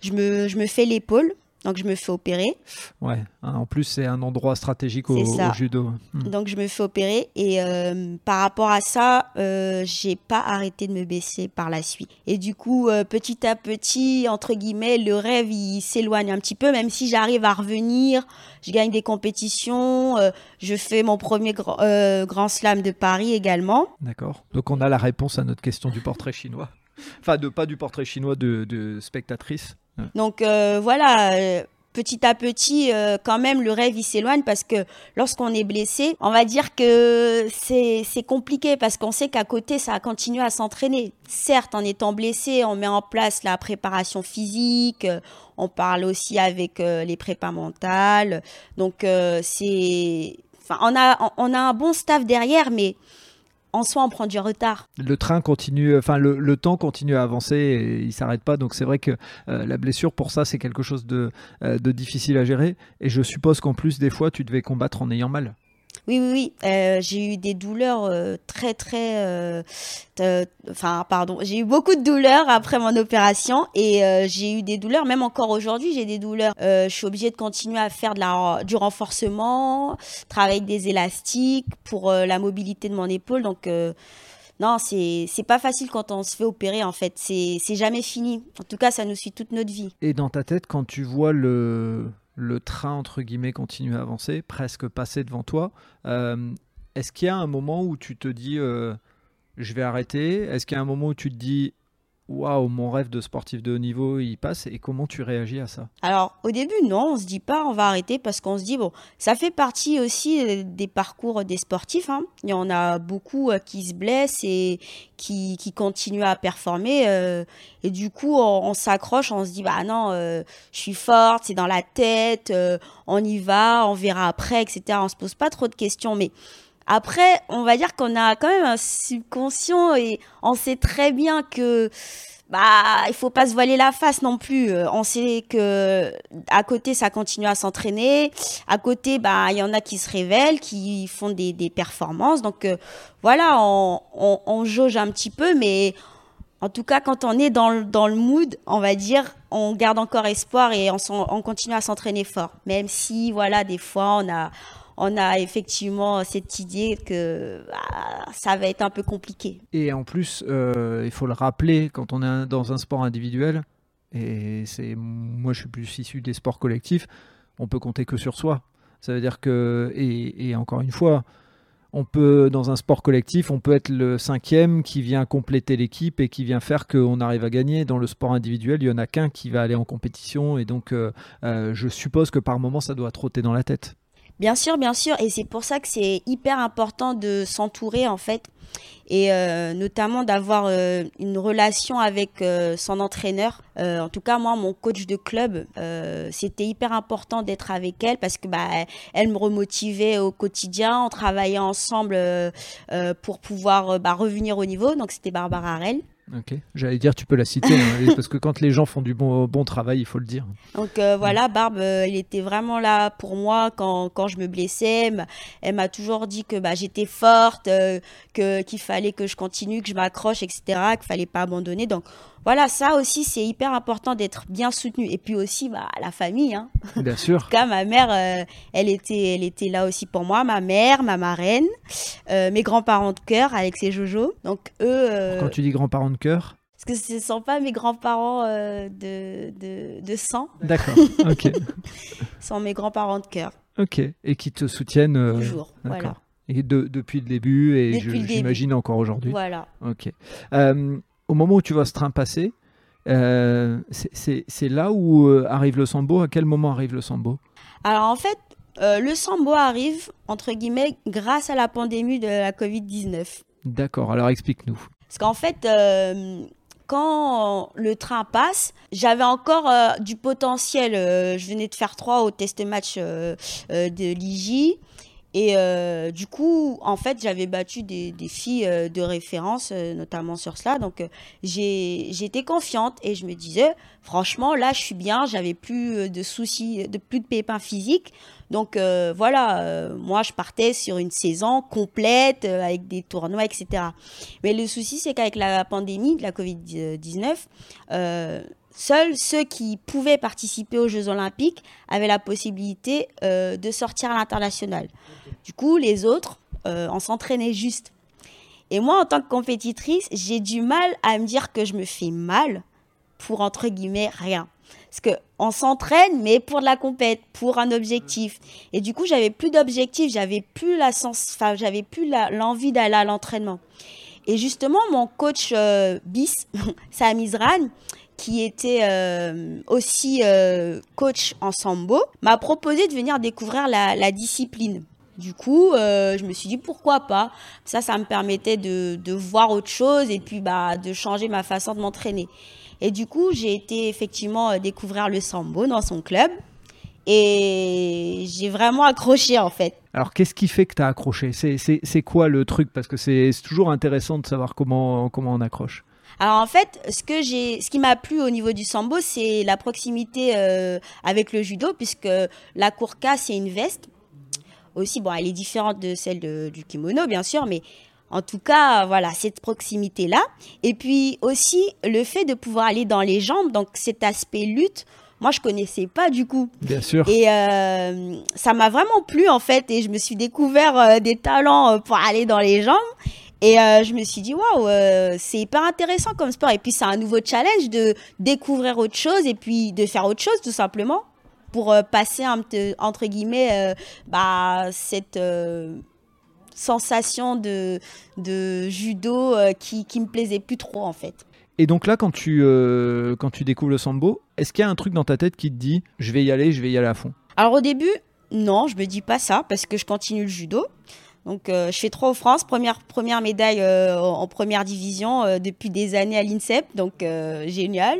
A: je me, je me fais l'épaule donc je me fais opérer.
B: Ouais, hein, en plus c'est un endroit stratégique au, au judo.
A: Hmm. Donc je me fais opérer et euh, par rapport à ça, euh, j'ai pas arrêté de me baisser par la suite. Et du coup, euh, petit à petit, entre guillemets, le rêve il s'éloigne un petit peu, même si j'arrive à revenir, je gagne des compétitions, euh, je fais mon premier grand slam de Paris également.
B: D'accord. Donc on a la réponse à notre question du portrait chinois. Enfin, de, pas du portrait chinois de, de spectatrice.
A: Donc euh, voilà, euh, petit à petit, euh, quand même, le rêve, il s'éloigne parce que lorsqu'on est blessé, on va dire que c'est compliqué parce qu'on sait qu'à côté, ça a continué à s'entraîner. Certes, en étant blessé, on met en place la préparation physique, on parle aussi avec les prépas mentales. Donc, c'est... Enfin, on a, on a un bon staff derrière, mais en soi, on prend du retard.
B: Le train continue, enfin le, temps continue à avancer et il s'arrête pas. Donc c'est vrai que euh, la blessure pour ça, c'est quelque chose euh, de difficile à gérer. Et je suppose qu'en plus, des fois, tu devais combattre en ayant mal.
A: Oui, oui, oui. Euh, j'ai eu des douleurs euh, très, très. Euh, enfin, pardon. J'ai eu beaucoup de douleurs après mon opération et j'ai eu des douleurs, même encore aujourd'hui, j'ai des douleurs. je suis obligée de continuer à faire du renforcement, travailler avec des élastiques pour la mobilité de mon épaule. Donc, non, c'est pas facile quand on se fait opérer en fait. C'est jamais fini. En tout cas, ça nous suit toute notre vie.
B: Et dans ta tête, quand tu vois le le train, entre guillemets, continue à avancer, presque passer devant toi. Euh, est-ce qu'il y a un moment où tu te dis, euh, je vais arrêter? Est-ce qu'il y a un moment où tu te dis, waouh, mon rêve de sportif de haut niveau, il passe et comment tu réagis à ça
A: Alors, au début, non, on se dit pas on va arrêter parce qu'on se dit, bon, ça fait partie aussi euh, des parcours des sportifs. Hein. Il y en a beaucoup euh, qui se blessent et qui, qui continuent à performer. Euh, et du coup, on, s'accroche, on se dit, bah non, je suis forte, c'est dans la tête, on y va, on verra après, etc. On se pose pas trop de questions, mais après, on va dire qu'on a quand même un subconscient et on sait très bien que bah il faut pas se voiler la face non plus. Euh, on sait que à côté ça continue à s'entraîner, à côté bah il y en a qui se révèlent, qui font des, des performances. Donc euh, voilà, on, on, jauge un petit peu, mais en tout cas quand on est dans le, dans le mood, on va dire, on garde encore espoir et on, on continue à s'entraîner fort. Même si voilà des fois on a on a effectivement cette idée que bah, ça va être un peu compliqué.
B: Et en plus, euh, il faut le rappeler, quand on est dans un sport individuel, et c'est moi je suis plus issu des sports collectifs, on peut compter que sur soi. Ça veut dire que, et, encore une fois, on peut, dans un sport collectif, on peut être le cinquième qui vient compléter l'équipe et qui vient faire qu'on arrive à gagner. Dans le sport individuel, il n'y en a qu'un qui va aller en compétition et donc euh, euh, je suppose que par moment ça doit trotter dans la tête.
A: Bien sûr, bien sûr, et c'est pour ça que c'est hyper important de s'entourer en fait, et euh, notamment d'avoir euh, une relation avec euh, son entraîneur. en tout cas, moi, mon coach de club, c'était hyper important d'être avec elle parce que bah, elle me remotivait au quotidien. On travaillait ensemble pour pouvoir bah, revenir au niveau. Donc, c'était Barbara Arel.
B: Ok, j'allais dire, tu peux la citer, hein, parce que quand les gens font du bon, bon travail, il faut le dire.
A: Donc euh, voilà, Barbe, euh, elle était vraiment là pour moi quand, quand je me blessais. Elle m'a toujours dit que bah, j'étais forte, euh, que qu'il fallait que je continue, que je m'accroche, etc., qu'il fallait pas abandonner. Donc voilà, ça aussi, c'est hyper important d'être bien soutenu. Et puis aussi, bah, la famille. Hein.
B: Bien sûr.
A: en tout cas, ma mère, euh, elle, était, elle était là aussi pour moi. Ma mère, ma marraine, euh, mes grands-parents de cœur, Alex et Jojo. Donc, eux. Euh,
B: Quand tu dis grands-parents de cœur
A: Parce que ce ne sont pas mes grands-parents de, de, de, sang.
B: D'accord, ok.
A: ce sont mes grands-parents de cœur.
B: Ok. Et qui te soutiennent
A: Toujours, voilà.
B: Et depuis le début, et j'imagine encore aujourd'hui.
A: Voilà.
B: Ok au moment où tu vois ce train passer, euh, c'est là où euh, arrive le sambo? À quel moment arrive le sambo?
A: Alors en fait, euh, le sambo arrive, entre guillemets, grâce à la pandémie de la Covid-19.
B: D'accord, alors explique-nous.
A: Parce qu'en fait, quand le train passe, j'avais encore du potentiel. je venais de faire trois au test match de l'IJ. Et euh, du coup, en fait, j'avais battu des, des filles euh, de référence, euh, notamment sur cela. Donc, euh, j'étais confiante et je me disais, franchement, là, je suis bien. J'avais plus de soucis, de plus de pépins physiques. Donc, voilà, moi, je partais sur une saison complète avec des tournois, etc. Mais le souci, c'est qu'avec la pandémie de la Covid-19, euh, seuls ceux qui pouvaient participer aux Jeux Olympiques avaient la possibilité euh, de sortir à l'international. Du coup, les autres, euh, on s'entraînait juste. Et moi, en tant que compétitrice, j'ai du mal à me dire que je me fais mal pour, entre guillemets, rien. Parce que on s'entraîne, mais pour de la compète, pour un objectif. Et du coup, j'avais plus d'objectif, j'avais plus la sens, enfin, j'avais plus l'envie d'aller à l'entraînement. Et justement, mon coach euh, bis, Sam Izran, qui était euh, aussi euh, coach en sambo, m'a proposé de venir découvrir la, discipline. Du coup, euh, je me suis dit pourquoi pas? Ça, ça me permettait de, voir autre chose et puis bah, de changer ma façon de m'entraîner. Et du coup, j'ai été effectivement découvrir le sambo dans son club et j'ai vraiment accroché en fait.
B: Alors, qu'est-ce qui fait que tu as accroché? C'est- quoi le truc? Parce que c'est toujours intéressant de savoir comment, comment on accroche.
A: Alors en fait, ce que j'ai, ce qui m'a plu au niveau du sambo, c'est la proximité euh, avec le judo, puisque la kurka c'est une veste. Aussi, bon, elle est différente de celle de- du kimono, bien sûr, mais en tout cas, voilà, cette proximité-là. Et puis aussi le fait de pouvoir aller dans les jambes, donc cet aspect lutte. Moi, je connaissais pas du coup.
B: Bien sûr.
A: Et euh, ça m'a vraiment plu en fait. Et je me suis découvert euh, des talents pour aller dans les jambes. Et euh, je me suis dit, waouh, euh, c'est hyper intéressant comme sport. Et puis, c'est un nouveau challenge de découvrir autre chose et puis de faire autre chose, tout simplement, pour euh, passer, un entre guillemets, bah, cette sensation de, de judo qui, qui me plaisait plus trop, en fait.
B: Et donc là, quand tu, euh, quand tu découvres le sambo, est-ce qu'il y a un truc dans ta tête qui te dit je vais y aller, je vais y aller à fond?
A: Alors au début, non, je me dis pas ça parce que je continue le judo. Donc euh, je fais trois au France, première première médaille euh, en première division euh, depuis des années à l'INSEP, donc euh, génial.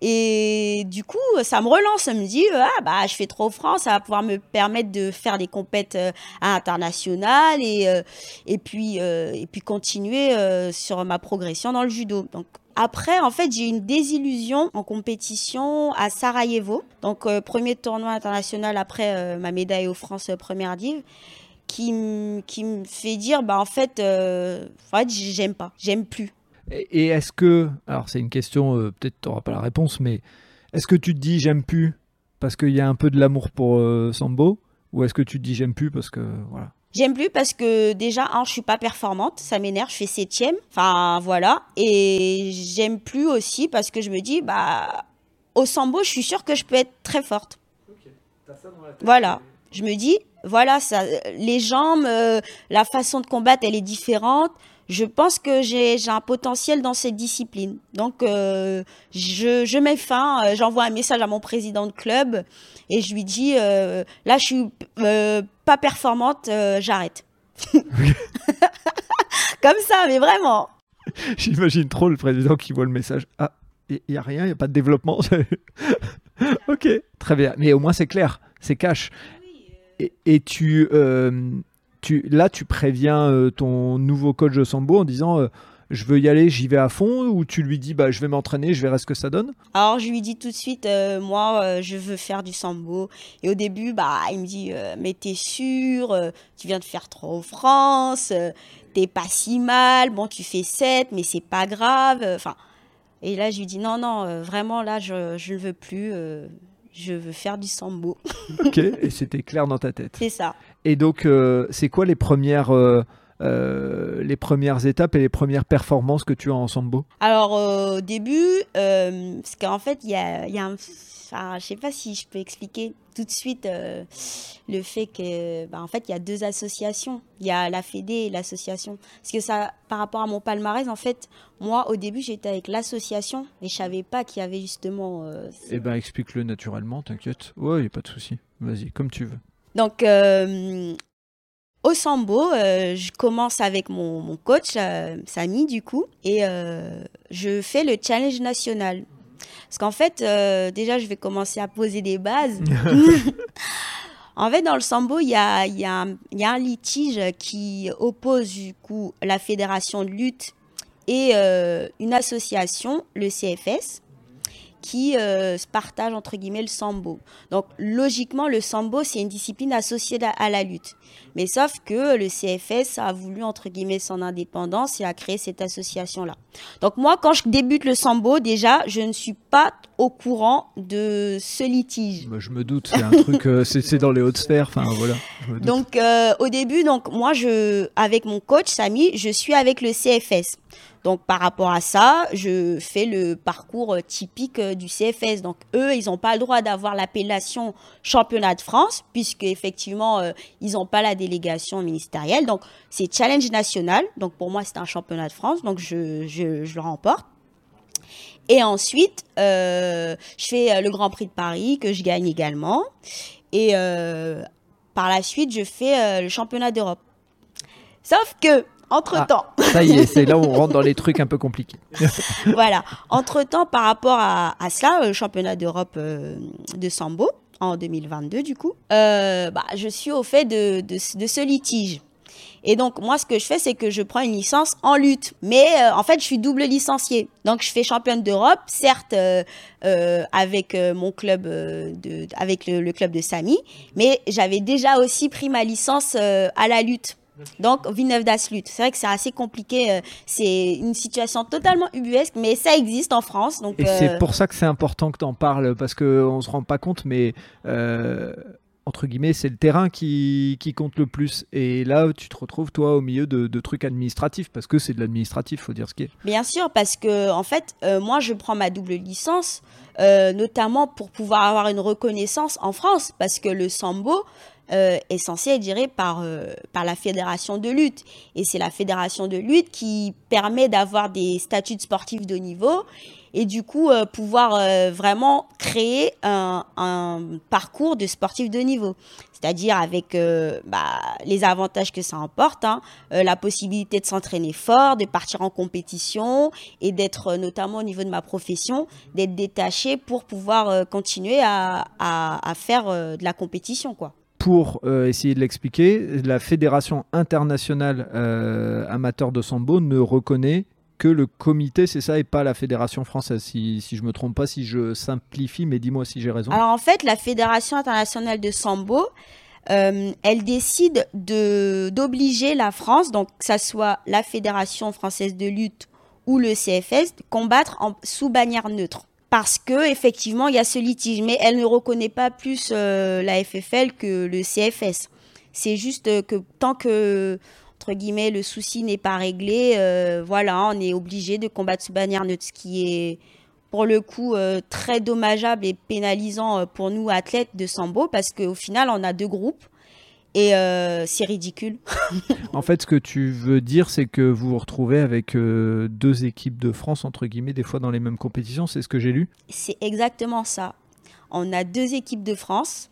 A: Et du coup, ça me relance, ça me dit ah bah je fais trois au France, ça va pouvoir me permettre de faire des compètes euh, internationales et euh, et puis euh, et puis continuer euh, sur ma progression dans le judo. Donc après, en fait, j'ai une désillusion en compétition à Sarajevo. Donc, euh, premier tournoi international après euh, ma médaille aux France euh, première div, qui, me fait dire, bah, en fait, euh, en fait j'aime pas, j'aime plus.
B: Et et est-ce que, alors c'est une question, euh, peut-être tu n'auras pas la réponse, mais est-ce que tu te dis j'aime plus parce qu'il y a un peu de l'amour pour euh, Sambo Ou est-ce que tu te dis j'aime plus parce que voilà
A: J'aime plus parce que déjà, un, je suis pas performante, ça m'énerve, je fais septième, enfin voilà. Et j'aime plus aussi parce que je me dis, bah, au sambo, je suis sûre que je peux être très forte. Voilà. Je me dis, voilà, ça, les jambes, euh, la façon de combattre, elle est différente. Je pense que j'ai un potentiel dans cette discipline. Donc, euh, je, mets fin, euh, j'envoie un message à mon président de club et je lui dis, là, je suis pas performante, j'arrête. Comme ça, mais vraiment.
B: J'imagine trop le président qui voit le message. Ah, il n'y a rien, il n'y a pas de développement. ok, très bien. Mais au moins c'est clair, c'est cash. Et, tu, euh, tu, là, tu préviens euh, ton nouveau coach de Sambo en disant euh, je veux y aller, j'y vais à fond, ou tu lui dis bah, je vais m'entraîner, je verrai ce que ça donne?
A: Alors je lui dis tout de suite, moi je veux faire du sambo. Et au début, bah il me dit, mais t'es sûr, tu viens de faire au France, t'es pas si mal, bon tu fais 7, mais c'est pas grave. Enfin, et là je lui dis, non, non, vraiment là je, ne veux plus, je veux faire du sambo.
B: Ok, et c'était clair dans ta tête.
A: c'est ça.
B: Et donc, euh, c'est quoi les premières, euh, euh, les premières étapes et les premières performances que tu as en Sambo?
A: Alors au début, parce qu'en fait, il y a, il y a un... Enfin, je sais pas si je peux expliquer tout de suite euh, le fait que, bah, en fait, il y a deux associations. Il y a la Fédé et l'association. Parce que ça, par rapport à mon palmarès, en fait, moi, au début, j'étais avec l'association et je savais pas qu'il y avait justement. euh,
B: Eh ben, explique-le naturellement, t'inquiète. Ouais, y a pas de souci. Vas-y, comme tu veux.
A: Donc, euh, au Sambo, euh, je commence avec mon, mon coach, euh, Samy, du coup, et euh, je fais le challenge national. Parce qu'en fait, euh, déjà, je vais commencer à poser des bases. En fait, dans le sambo, il y a, il y, a, il y a un litige qui oppose du coup la fédération de lutte et euh, une association, le CFS, qui euh, se partagent entre guillemets le sambo. Donc logiquement, le sambo, c'est une discipline associée à la lutte. Mais sauf que le CFS a voulu entre guillemets son indépendance et a créé cette association-là. Donc moi, quand je débute le sambo, déjà, je ne suis pas au courant de ce litige.
B: Bah, je me doute, c'est un truc, euh, c'est dans les hautes sphères. Enfin voilà.
A: Donc euh, au début, donc moi je avec mon coach Samy, je suis avec le CFS. Donc par rapport à ça, je fais le parcours typique euh, du CFS. Donc eux, ils n'ont pas le droit d'avoir l'appellation championnat de France puisque effectivement euh, ils n'ont pas la délégation ministérielle. Donc c'est challenge national. Donc pour moi c'est un championnat de France. Donc je, le remporte. Et ensuite, euh, je fais le Grand Prix de Paris que je gagne également. Et par la suite, je fais le championnat d'Europe. Sauf que, entre-temps,
B: Ça y est, c'est là où on rentre dans les trucs un peu compliqués.
A: voilà, entre-temps, par rapport à, à cela, le championnat d'Europe euh, de Sambo, en 2022 du coup, euh, bah, je suis au fait de, de, ce- de ce litige. Et donc, moi, ce que je fais, c'est que je prends une licence en lutte. Mais euh, en fait, je suis double licenciée. Donc, je fais championne d'Europe, certes, euh, euh, avec euh, mon club, euh, de, avec le, le club de Samy. Mais j'avais déjà aussi pris ma licence euh, à la lutte. Donc, Villeneuve d'As lutte. C'est vrai que c'est assez compliqué. euh, c'est une situation totalement ubuesque, mais ça existe en France. Donc,
B: Et
A: euh,
B: c'est pour ça que c'est important que tu en parles, parce qu'on se rend pas compte, mais euh, entre guillemets, c'est le terrain qui, qui compte le plus. Et là, tu te retrouves, toi, au milieu de, de trucs administratifs, parce que c'est de l'administratif, faut dire ce qui est.
A: Bien sûr, parce que en fait, euh, moi, je prends ma double licence, euh, notamment pour pouvoir avoir une reconnaissance en France, parce que le sambo euh, est censé être géré par euh, par la fédération de lutte, et c'est la fédération de lutte qui permet d'avoir des statuts de sportifs de niveau, et du coup euh, pouvoir euh, vraiment créer un, un parcours de sportifs de niveau. C'est-à-dire avec euh, bah, les avantages que ça emporte, hein, euh, la possibilité de s'entraîner fort, de partir en compétition et d'être, notamment au niveau de ma profession, d'être détaché pour pouvoir continuer à, à, à faire de la compétition. quoi.
B: Pour euh, essayer de l'expliquer, la Fédération internationale euh, amateur de sambo ne reconnaît que le comité, c'est ça, et pas la Fédération française, si, si je me trompe pas, si je simplifie, mais dis-moi si j'ai raison.
A: Alors en fait, la Fédération internationale de sambo, euh, elle décide de d'obliger la France, donc que ça soit la Fédération française de lutte ou le CFS, de combattre en, sous bannière neutre. Parce que effectivement, il y a ce litige, mais elle ne reconnaît pas plus euh, la FFL que le CFS. C'est juste euh, que tant que entre guillemets le souci n'est pas réglé, euh, voilà, on est obligé de combattre sous bannière neutre, ce qui est pour le coup très dommageable et pénalisant pour nous athlètes de sambo parce qu'au final on a deux groupes et euh, c'est ridicule.
B: En fait, ce que tu veux dire, c'est que vous vous retrouvez avec euh, deux équipes de France, entre guillemets, des fois dans les mêmes compétitions, c'est ce que j'ai lu
A: C'est exactement ça. On a deux équipes de France.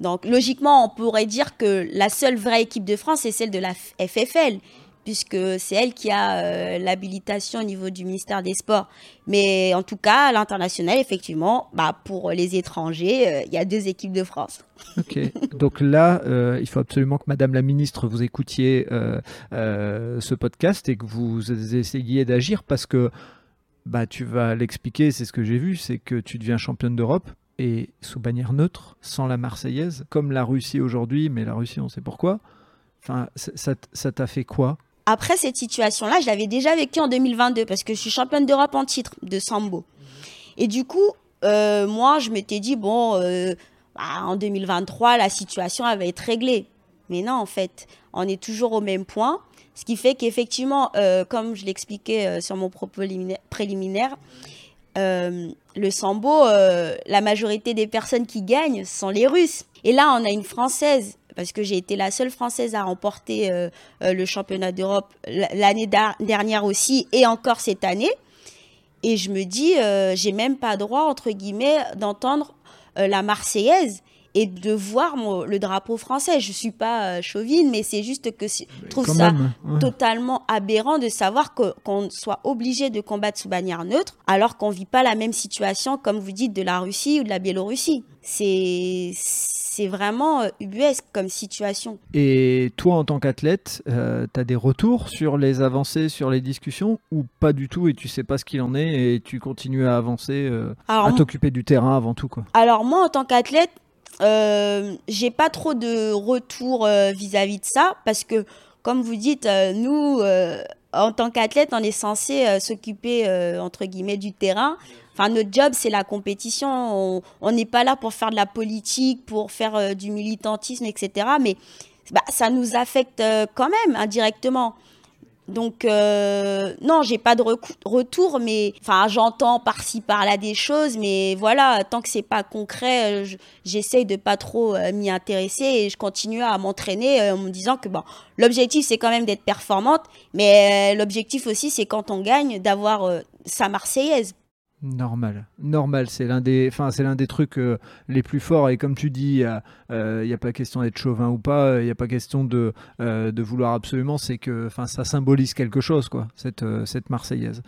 A: Donc logiquement on pourrait dire que la seule vraie équipe de France c'est celle de la FFL puisque c'est elle qui a euh, l'habilitation au niveau du ministère des Sports. Mais en tout cas, à l'international, effectivement, bah, pour les étrangers, euh, il y a deux équipes de France.
B: Ok. Donc là, euh, il faut absolument que Madame la Ministre, vous écoutiez ce podcast et que vous essayiez d'agir parce que bah, tu vas l'expliquer, c'est ce que j'ai vu, c'est que tu deviens championne d'Europe et sous bannière neutre, sans la Marseillaise, comme la Russie aujourd'hui, mais la Russie, on sait pourquoi. Enfin, ça t'a fait quoi?
A: Après cette situation-là, je l'avais déjà vécu en 2022 parce que je suis championne d'Europe en titre de sambo. Et du coup, euh, moi, je m'étais dit, bon, euh, bah, en 2023, la situation elle va être réglée. Mais non, en fait, on est toujours au même point. Ce qui fait qu'effectivement, euh, comme je l'expliquais sur mon propos limina- préliminaire, le sambo, la majorité des personnes qui gagnent sont les Russes. Et là, on a une Française, parce que j'ai été la seule Française à remporter euh, euh, le championnat d'Europe l'année dernière aussi, et encore cette année. Et je me dis, euh, j'ai même pas droit, entre guillemets, d'entendre euh, la Marseillaise. Et de voir le drapeau français. Je suis pas chauvine, mais c'est juste que je trouve ça
B: même, ouais.
A: totalement aberrant de savoir qu'on soit obligé de combattre sous bannière neutre alors qu'on vit pas la même situation, comme vous dites, de la Russie ou de la Biélorussie. C'est c'est vraiment euh, ubuesque comme situation.
B: Et toi, en tant qu'athlète, tu as des retours sur les avancées, sur les discussions, ou pas du tout, et tu sais pas ce qu'il en est, et tu continues à avancer, euh,
A: Alors,
B: à t'occuper du terrain avant tout, quoi?
A: Alors moi, en tant qu'athlète, euh, j'ai pas trop de retour euh, vis-à-vis de ça parce que, comme vous dites, euh, nous, euh, en tant qu'athlète, on est censé euh, s'occuper euh, entre guillemets du terrain. Enfin, notre job, c'est la compétition. On- n'est pas là pour faire de la politique, pour faire euh, du militantisme, etc. Mais bah, ça nous affecte euh, quand même indirectement. Donc euh, non, j'ai pas de retour, mais enfin j'entends par-ci par-là des choses, mais voilà, tant que c'est pas concret, euh, je- j'essaye de pas trop euh, m'y intéresser et je continue à m'entraîner euh, en me disant que bon, l'objectif c'est quand même d'être performante, mais l'objectif aussi c'est quand on gagne d'avoir sa Marseillaise.
B: Normal, normal, c'est l'un des, enfin, c'est l'un des trucs euh, les plus forts. Et comme tu dis, il n'y a pas question d'être chauvin ou pas, il n'y a pas question de, euh, de vouloir absolument. C'est que, enfin, ça symbolise quelque chose, quoi, cette, euh, cette Marseillaise.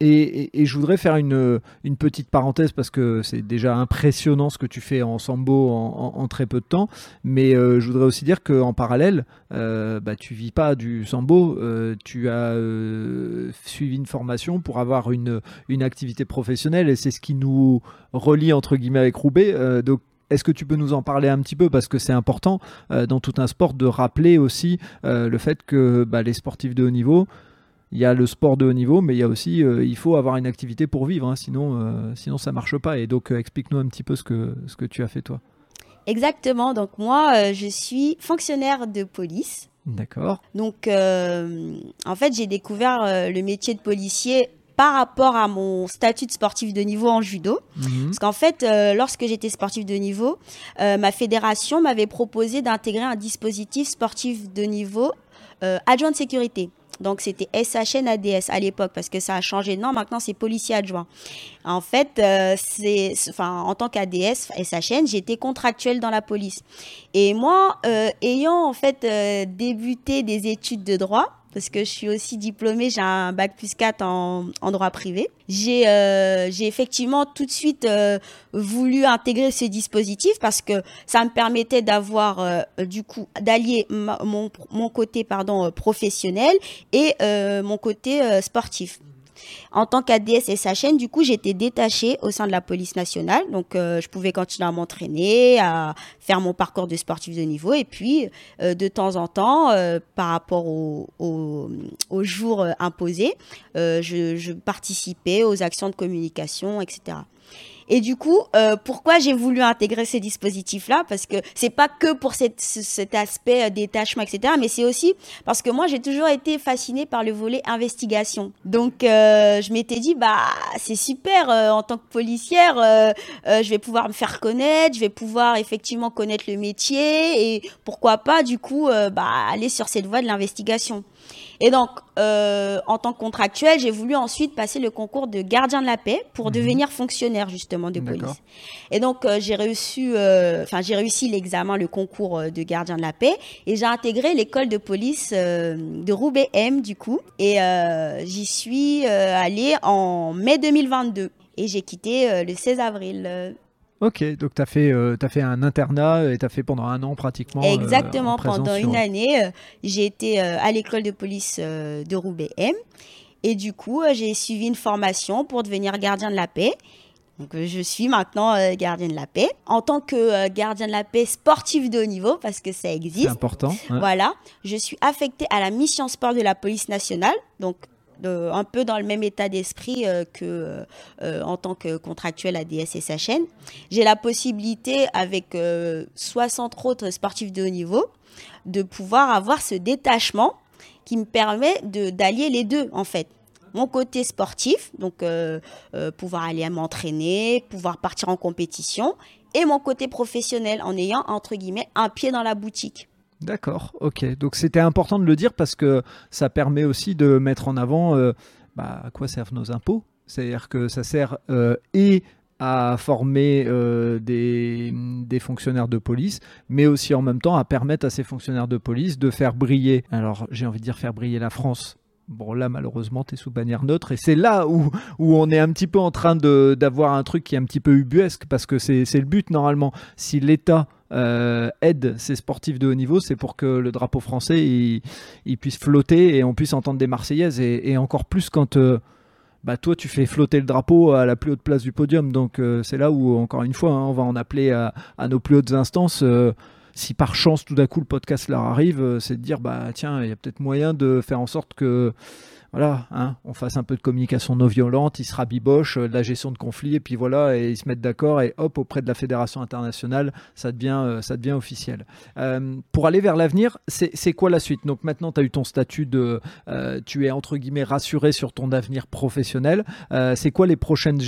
B: Et, je voudrais faire une, petite parenthèse parce que c'est déjà impressionnant ce que tu fais en sambo en, très peu de temps. Mais euh, je voudrais aussi dire qu'en parallèle, euh, bah, tu vis pas du sambo, euh, tu as euh, suivi une formation pour avoir une, une activité professionnelle et c'est ce qui nous relie entre guillemets avec Roubaix. Donc est-ce que tu peux nous en parler un petit peu? Parce que c'est important dans tout un sport de rappeler aussi le fait que bah, les sportifs de haut niveau, il y a le sport de haut niveau, mais il y a aussi euh, il faut avoir une activité pour vivre, hein, sinon euh, sinon ça marche pas. Et donc euh, explique-nous un petit peu ce que ce que tu as fait toi.
A: Exactement. Donc moi, euh, je suis fonctionnaire de police.
B: D'accord.
A: Donc, en fait, j'ai découvert le métier de policier par rapport à mon statut de sportif de niveau en judo.
B: Mhm.
A: Parce qu'en fait, euh, lorsque j'étais sportif de niveau, euh, ma fédération m'avait proposé d'intégrer un dispositif sportif de niveau euh, adjoint de sécurité. Donc c'était SHN ADS à l'époque parce que ça a changé nom. Maintenant c'est policier adjoint. En fait, euh, c'est, enfin en tant qu'ADS SHN, j'étais contractuel dans la police. Et moi, euh, ayant en fait euh, débuté des études de droit, parce que je suis aussi diplômée, j'ai un bac plus 4 en, en droit privé. J'ai euh, effectivement tout de suite euh, voulu intégrer ce dispositif parce que ça me permettait d'avoir euh, du coup d'allier mon, mon côté pardon euh, professionnel et euh, mon côté euh, sportif. En tant qu'ADS du coup, j'étais détachée au sein de la police nationale. Donc, euh, je pouvais continuer à m'entraîner, à faire mon parcours de sportif de niveau. Et puis, euh, de temps en temps, euh, par rapport au- au- aux jours imposés, je participais aux actions de communication, etc. Et du coup, euh, pourquoi j'ai voulu intégrer ces dispositifs-là? Parce que c'est pas que pour cet aspect euh, détachement, etc. Mais c'est aussi parce que moi, j'ai toujours été fascinée par le volet investigation. Donc, euh, je m'étais dit, bah, c'est super euh, en tant que policière, euh, euh, je vais pouvoir me faire connaître, je vais pouvoir effectivement connaître le métier et pourquoi pas, du coup, bah, aller sur cette voie de l'investigation. Et donc, euh, en tant que contractuel, j'ai voulu ensuite passer le concours de gardien de la paix pour devenir fonctionnaire justement de police. Et donc, euh, j'ai réussi, euh, enfin, j'ai réussi l'examen, le concours de gardien de la paix, et j'ai intégré l'école de police de Roubaix M du coup, et j'y suis allée en mai 2022. Et j'ai quitté le 16 avril.
B: Ok, donc tu as, fait, euh, fait un internat et tu as fait pendant un an pratiquement. euh,
A: Exactement, pendant
B: sur-
A: une année, euh, j'ai été euh, à l'école de police de Roubaix M. Et du coup, j'ai suivi une formation pour devenir gardien de la paix. Donc, je suis maintenant gardien de la paix. En tant que gardien de la paix sportif de haut niveau, parce que ça
B: C'est
A: existe,
B: important. ouais.
A: voilà, je suis affectée à la mission sport de la police nationale. Donc, euh, un peu dans le même état d'esprit euh, que euh, euh, en tant que contractuel à DSSHN. J'ai la possibilité, avec euh, 60 autres sportifs de haut niveau, de pouvoir avoir ce détachement qui me permet d'allier les deux, en fait. Mon côté sportif, donc euh, euh, pouvoir aller m'entraîner, pouvoir partir en compétition, et mon côté professionnel en ayant, entre guillemets, un pied dans la boutique.
B: D'accord, ok. Donc c'était important de le dire parce que ça permet aussi de mettre en avant euh, bah, à quoi servent nos impôts? C'est-à-dire que ça sert euh, et à former euh, des, des, fonctionnaires de police, mais aussi en même temps à permettre à ces fonctionnaires de police de faire briller, alors j'ai envie de dire faire briller la France. Bon là malheureusement tu es sous bannière neutre et c'est là où, où on est un petit peu en train d'avoir un truc qui est un petit peu ubuesque parce que c'est le but normalement. Si l'État euh, aide ces sportifs de haut niveau, c'est pour que le drapeau français il, puisse flotter et on puisse entendre des Marseillaises et, encore plus quand... Euh, bah toi tu fais flotter le drapeau à la plus haute place du podium. Donc euh, c'est là où, encore une fois, hein, on va en appeler à, nos plus hautes instances. Si par chance tout d'un coup le podcast leur arrive, euh, c'est de dire bah tiens, il y a peut-être moyen de faire en sorte que voilà, hein, on fasse un peu de communication non violente, ils se rabibochent, de la gestion de conflits, et puis voilà, et ils se mettent d'accord, et hop, auprès de la fédération internationale, ça devient, devient officiel. pour aller vers l'avenir, c'est quoi la suite? Donc maintenant, tu as eu ton statut de, tu es entre guillemets rassuré sur ton avenir professionnel. c'est quoi les prochaines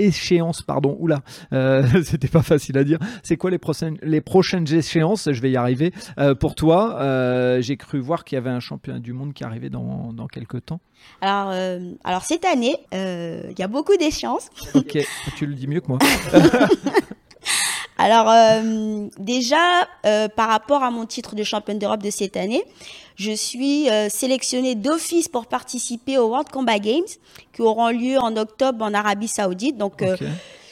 B: échéances, pardon, oula, euh, c'était pas facile à dire. C'est quoi les prochaines, les prochaines échéances? Je vais y arriver. Euh, pour toi, euh, j'ai cru voir qu'il y avait un championnat du monde qui arrivait dans, dans quelques temps.
A: Alors, alors cette année, il y a beaucoup d'échéances.
B: Ok, tu le dis mieux que moi.
A: Alors déjà, par rapport à mon titre de championne d'Europe de cette année, je suis euh, sélectionnée d'office pour participer aux World Combat Games qui auront lieu en octobre en Arabie Saoudite. Donc, euh,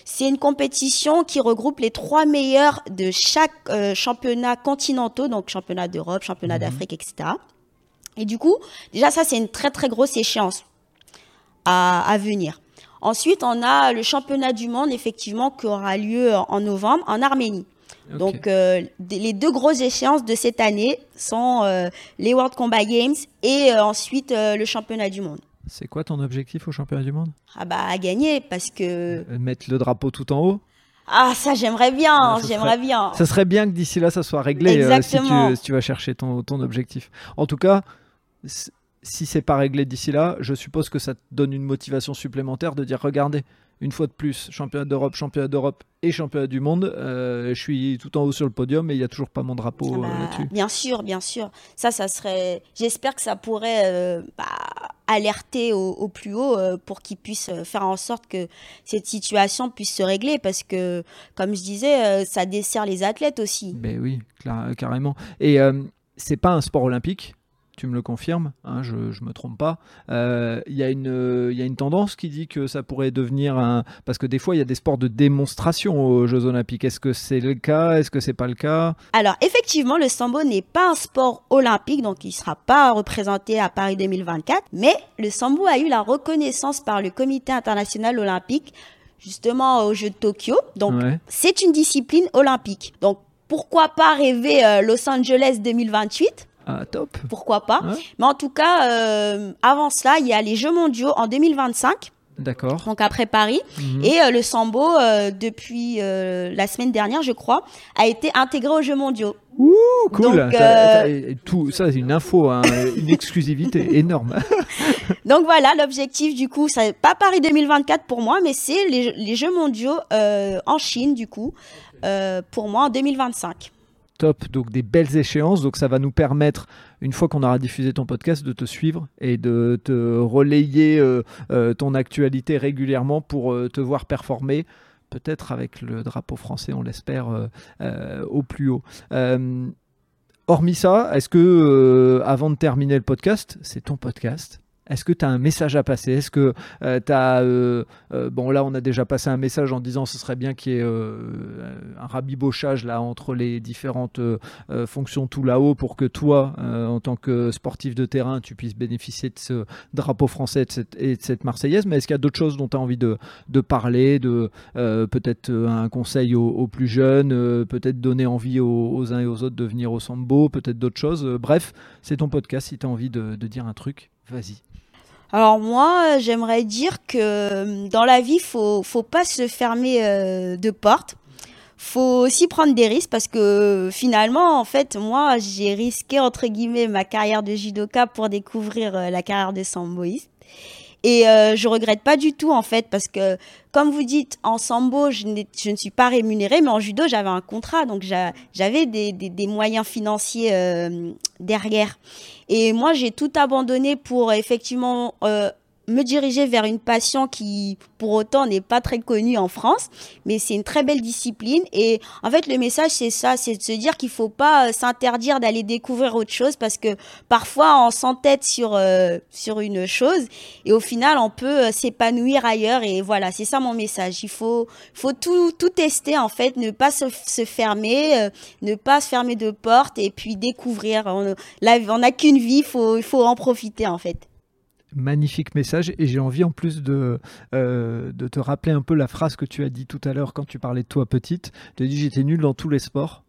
A: c'est une compétition qui regroupe les trois meilleurs de chaque euh, championnat continentaux, donc championnat d'Europe, championnat mhm. d'Afrique, etc. Et du coup, déjà, ça, c'est une très, très grosse échéance à, à venir. Ensuite, on a le championnat du monde, effectivement, qui aura lieu en novembre en Arménie. Donc, euh, les deux grosses échéances de cette année sont euh, les World Combat Games et euh, ensuite le championnat du monde.
B: C'est quoi ton objectif au championnat du monde?
A: Ah bah à gagner parce que
B: mettre le drapeau tout en haut?
A: Ah ça j'aimerais bien, j'aimerais bien.
B: Ça serait bien que d'ici là ça soit réglé si tu, si, tu, vas chercher ton, ton objectif. En tout cas, si c'est pas réglé d'ici là, je suppose que ça te donne une motivation supplémentaire de dire regardez, une fois de plus, championnat d'Europe, championnat d'Europe et championnat du monde. Euh, je suis tout en haut sur le podium et il n'y a toujours pas mon drapeau ah bah, euh, là-dessus.
A: Bien sûr, bien sûr. Ça, ça serait. J'espère que ça pourrait euh, bah, alerter au, plus haut pour qu'ils puissent faire en sorte que cette situation puisse se régler parce que, comme je disais, ça dessert les athlètes aussi.
B: Mais oui, carrément. Et c'est pas un sport olympique tu me le confirmes, hein, je ne me trompe pas. Il euh, y, a une tendance qui dit que ça pourrait devenir un... Parce que des fois, il y a des sports de démonstration aux Jeux olympiques. Est-ce que c'est le cas? Est-ce que c'est pas le cas?
A: Alors, effectivement, le sambo n'est pas un sport olympique, donc il ne sera pas représenté à Paris 2024. Mais le sambo a eu la reconnaissance par le Comité international olympique justement aux Jeux de Tokyo. Donc, c'est une discipline olympique. Donc, pourquoi pas rêver euh, Los Angeles 2028
B: ah, top.
A: Pourquoi pas. Mais en tout cas, euh, avant cela, il y a les Jeux mondiaux en 2025.
B: D'accord.
A: Donc après Paris. Mhm. Et euh, le sambo, euh, depuis la semaine dernière, je crois, a été intégré aux Jeux mondiaux.
B: Ouh, cool. tout, ça, c'est une info, hein, une exclusivité énorme.
A: Donc voilà, l'objectif du coup, c'est pas Paris 2024 pour moi, mais c'est les, les, Jeux mondiaux en Chine du coup, pour moi en 2025
B: top, donc des belles échéances. Donc ça va nous permettre, une fois qu'on aura diffusé ton podcast, de te suivre et de te relayer euh, euh, ton actualité régulièrement pour euh, te voir performer. Peut-être avec le drapeau français, on l'espère, au plus haut. hormis ça, est-ce que, avant de terminer le podcast, c'est ton podcast est-ce que tu as un message à passer? Est-ce que euh, tu as... Euh, euh, bon, là, on a déjà passé un message en disant ce serait bien qu'il y ait un rabibochage là, entre les différentes fonctions tout là-haut pour que toi, en tant que sportif de terrain, tu puisses bénéficier de ce drapeau français et de cette, Marseillaise. Mais est-ce qu'il y a d'autres choses dont tu as envie de, parler de Peut-être un conseil aux, plus jeunes, peut-être donner envie aux, uns et aux autres de venir au Sambo, peut-être d'autres choses? bref, c'est ton podcast. Si tu as envie de dire un truc, vas-y.
A: Alors moi, j'aimerais dire que euh, dans la vie, faut faut pas se fermer euh, de porte. Faut aussi prendre des risques parce que finalement, en fait, moi, j'ai risqué entre guillemets ma carrière de judoka pour découvrir euh, la carrière de samboïste. Et euh, je regrette pas du tout en fait parce que comme vous dites en sambo je, je ne suis pas rémunérée mais en judo j'avais un contrat donc j'avais des, des, moyens financiers euh, derrière. Et moi j'ai tout abandonné pour effectivement euh, me diriger vers une passion qui, pour autant, n'est pas très connue en France, mais c'est une très belle discipline. Et en fait, le message, c'est ça, c'est de se dire qu'il faut pas euh, s'interdire d'aller découvrir autre chose parce que parfois, on s'entête sur, euh, sur une chose et au final, on peut euh, s'épanouir ailleurs. Et voilà, c'est ça mon message. Il faut, faut tout, tout tester, en fait, ne pas se, se fermer, ne pas se fermer de porte et puis découvrir. On, on n'a qu'une vie, il faut, faut en profiter, en fait
B: magnifique message et j'ai envie en plus de, euh, de te rappeler un peu la phrase que tu as dit tout à l'heure quand tu parlais de toi petite. Tu as dit j'étais nul dans tous les sports.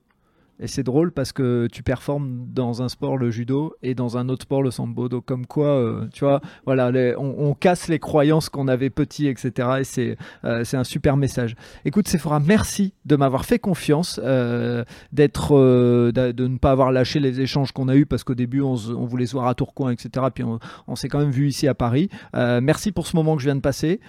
B: Et c'est drôle parce que tu performes dans un sport le judo et dans un autre sport le sambo. Donc comme quoi, euh, tu vois, voilà, on, casse les croyances qu'on avait petit, etc. Et c'est euh, c'est un super message. Écoute, Sephora, merci de m'avoir fait confiance, euh, d'être, de, ne pas avoir lâché les échanges qu'on a eus parce qu'au début on, on, voulait se voir à Tourcoing, etc. Puis on, on s'est quand même vu ici à Paris. merci pour ce moment que je viens de passer.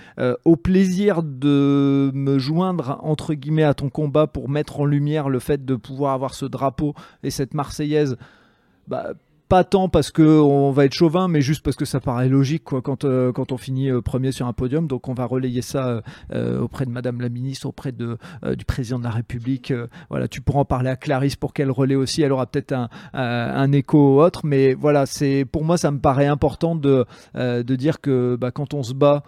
B: au plaisir de me joindre entre guillemets à ton combat pour mettre en lumière le fait de pouvoir avoir ce drapeau et cette Marseillaise, bah, pas tant parce qu'on va être chauvin, mais juste parce que ça paraît logique quand, euh, quand on finit euh, premier sur un podium. Donc on va relayer ça euh, auprès de Madame la Ministre, auprès de, du Président de la République. voilà, tu pourras en parler à Clarisse pour qu'elle relaie aussi. Elle aura peut-être un, un, écho autre, mais voilà, pour moi ça me paraît important de, de dire que bah, quand on se bat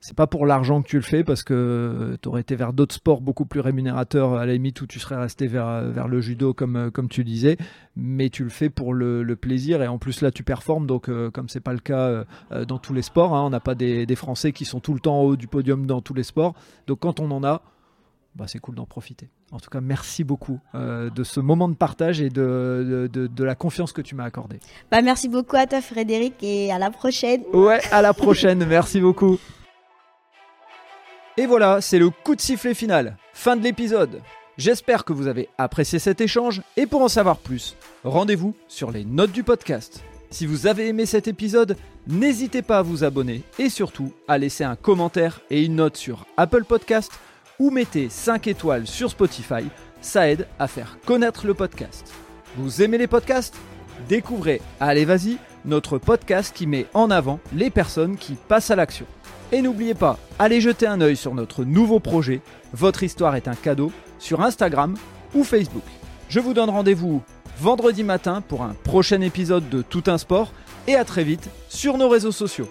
B: c'est pas pour l'argent que tu le fais parce que tu aurais été vers d'autres sports beaucoup plus rémunérateurs à la limite où tu serais resté vers, vers le judo comme, comme tu disais mais tu le fais pour le, plaisir et en plus là tu performes donc euh, comme c'est pas le cas euh, dans tous les sports hein, on n'a pas des, Français qui sont tout le temps en haut du podium dans tous les sports donc quand on en a bah, c'est cool d'en profiter. En tout cas, merci beaucoup euh, de ce moment de partage et de, de, de la confiance que tu m'as accordée.
A: Bah, merci beaucoup à toi Frédéric et à la prochaine.
B: Ouais, à la prochaine, merci beaucoup. Et voilà, c'est le coup de sifflet final. Fin de l'épisode. J'espère que vous avez apprécié cet échange et pour en savoir plus, rendez-vous sur les notes du podcast. Si vous avez aimé cet épisode, n'hésitez pas à vous abonner et surtout à laisser un commentaire et une note sur Apple Podcast ou mettez 5 étoiles sur Spotify, ça aide à faire connaître le podcast. Vous aimez les podcasts? Découvrez Allez Vas-y, notre podcast qui met en avant les personnes qui passent à l'action. Et n'oubliez pas, allez jeter un œil sur notre nouveau projet, Votre histoire est un cadeau, sur Instagram ou Facebook. Je vous donne rendez-vous vendredi matin pour un prochain épisode de Tout un sport et à très vite sur nos réseaux sociaux.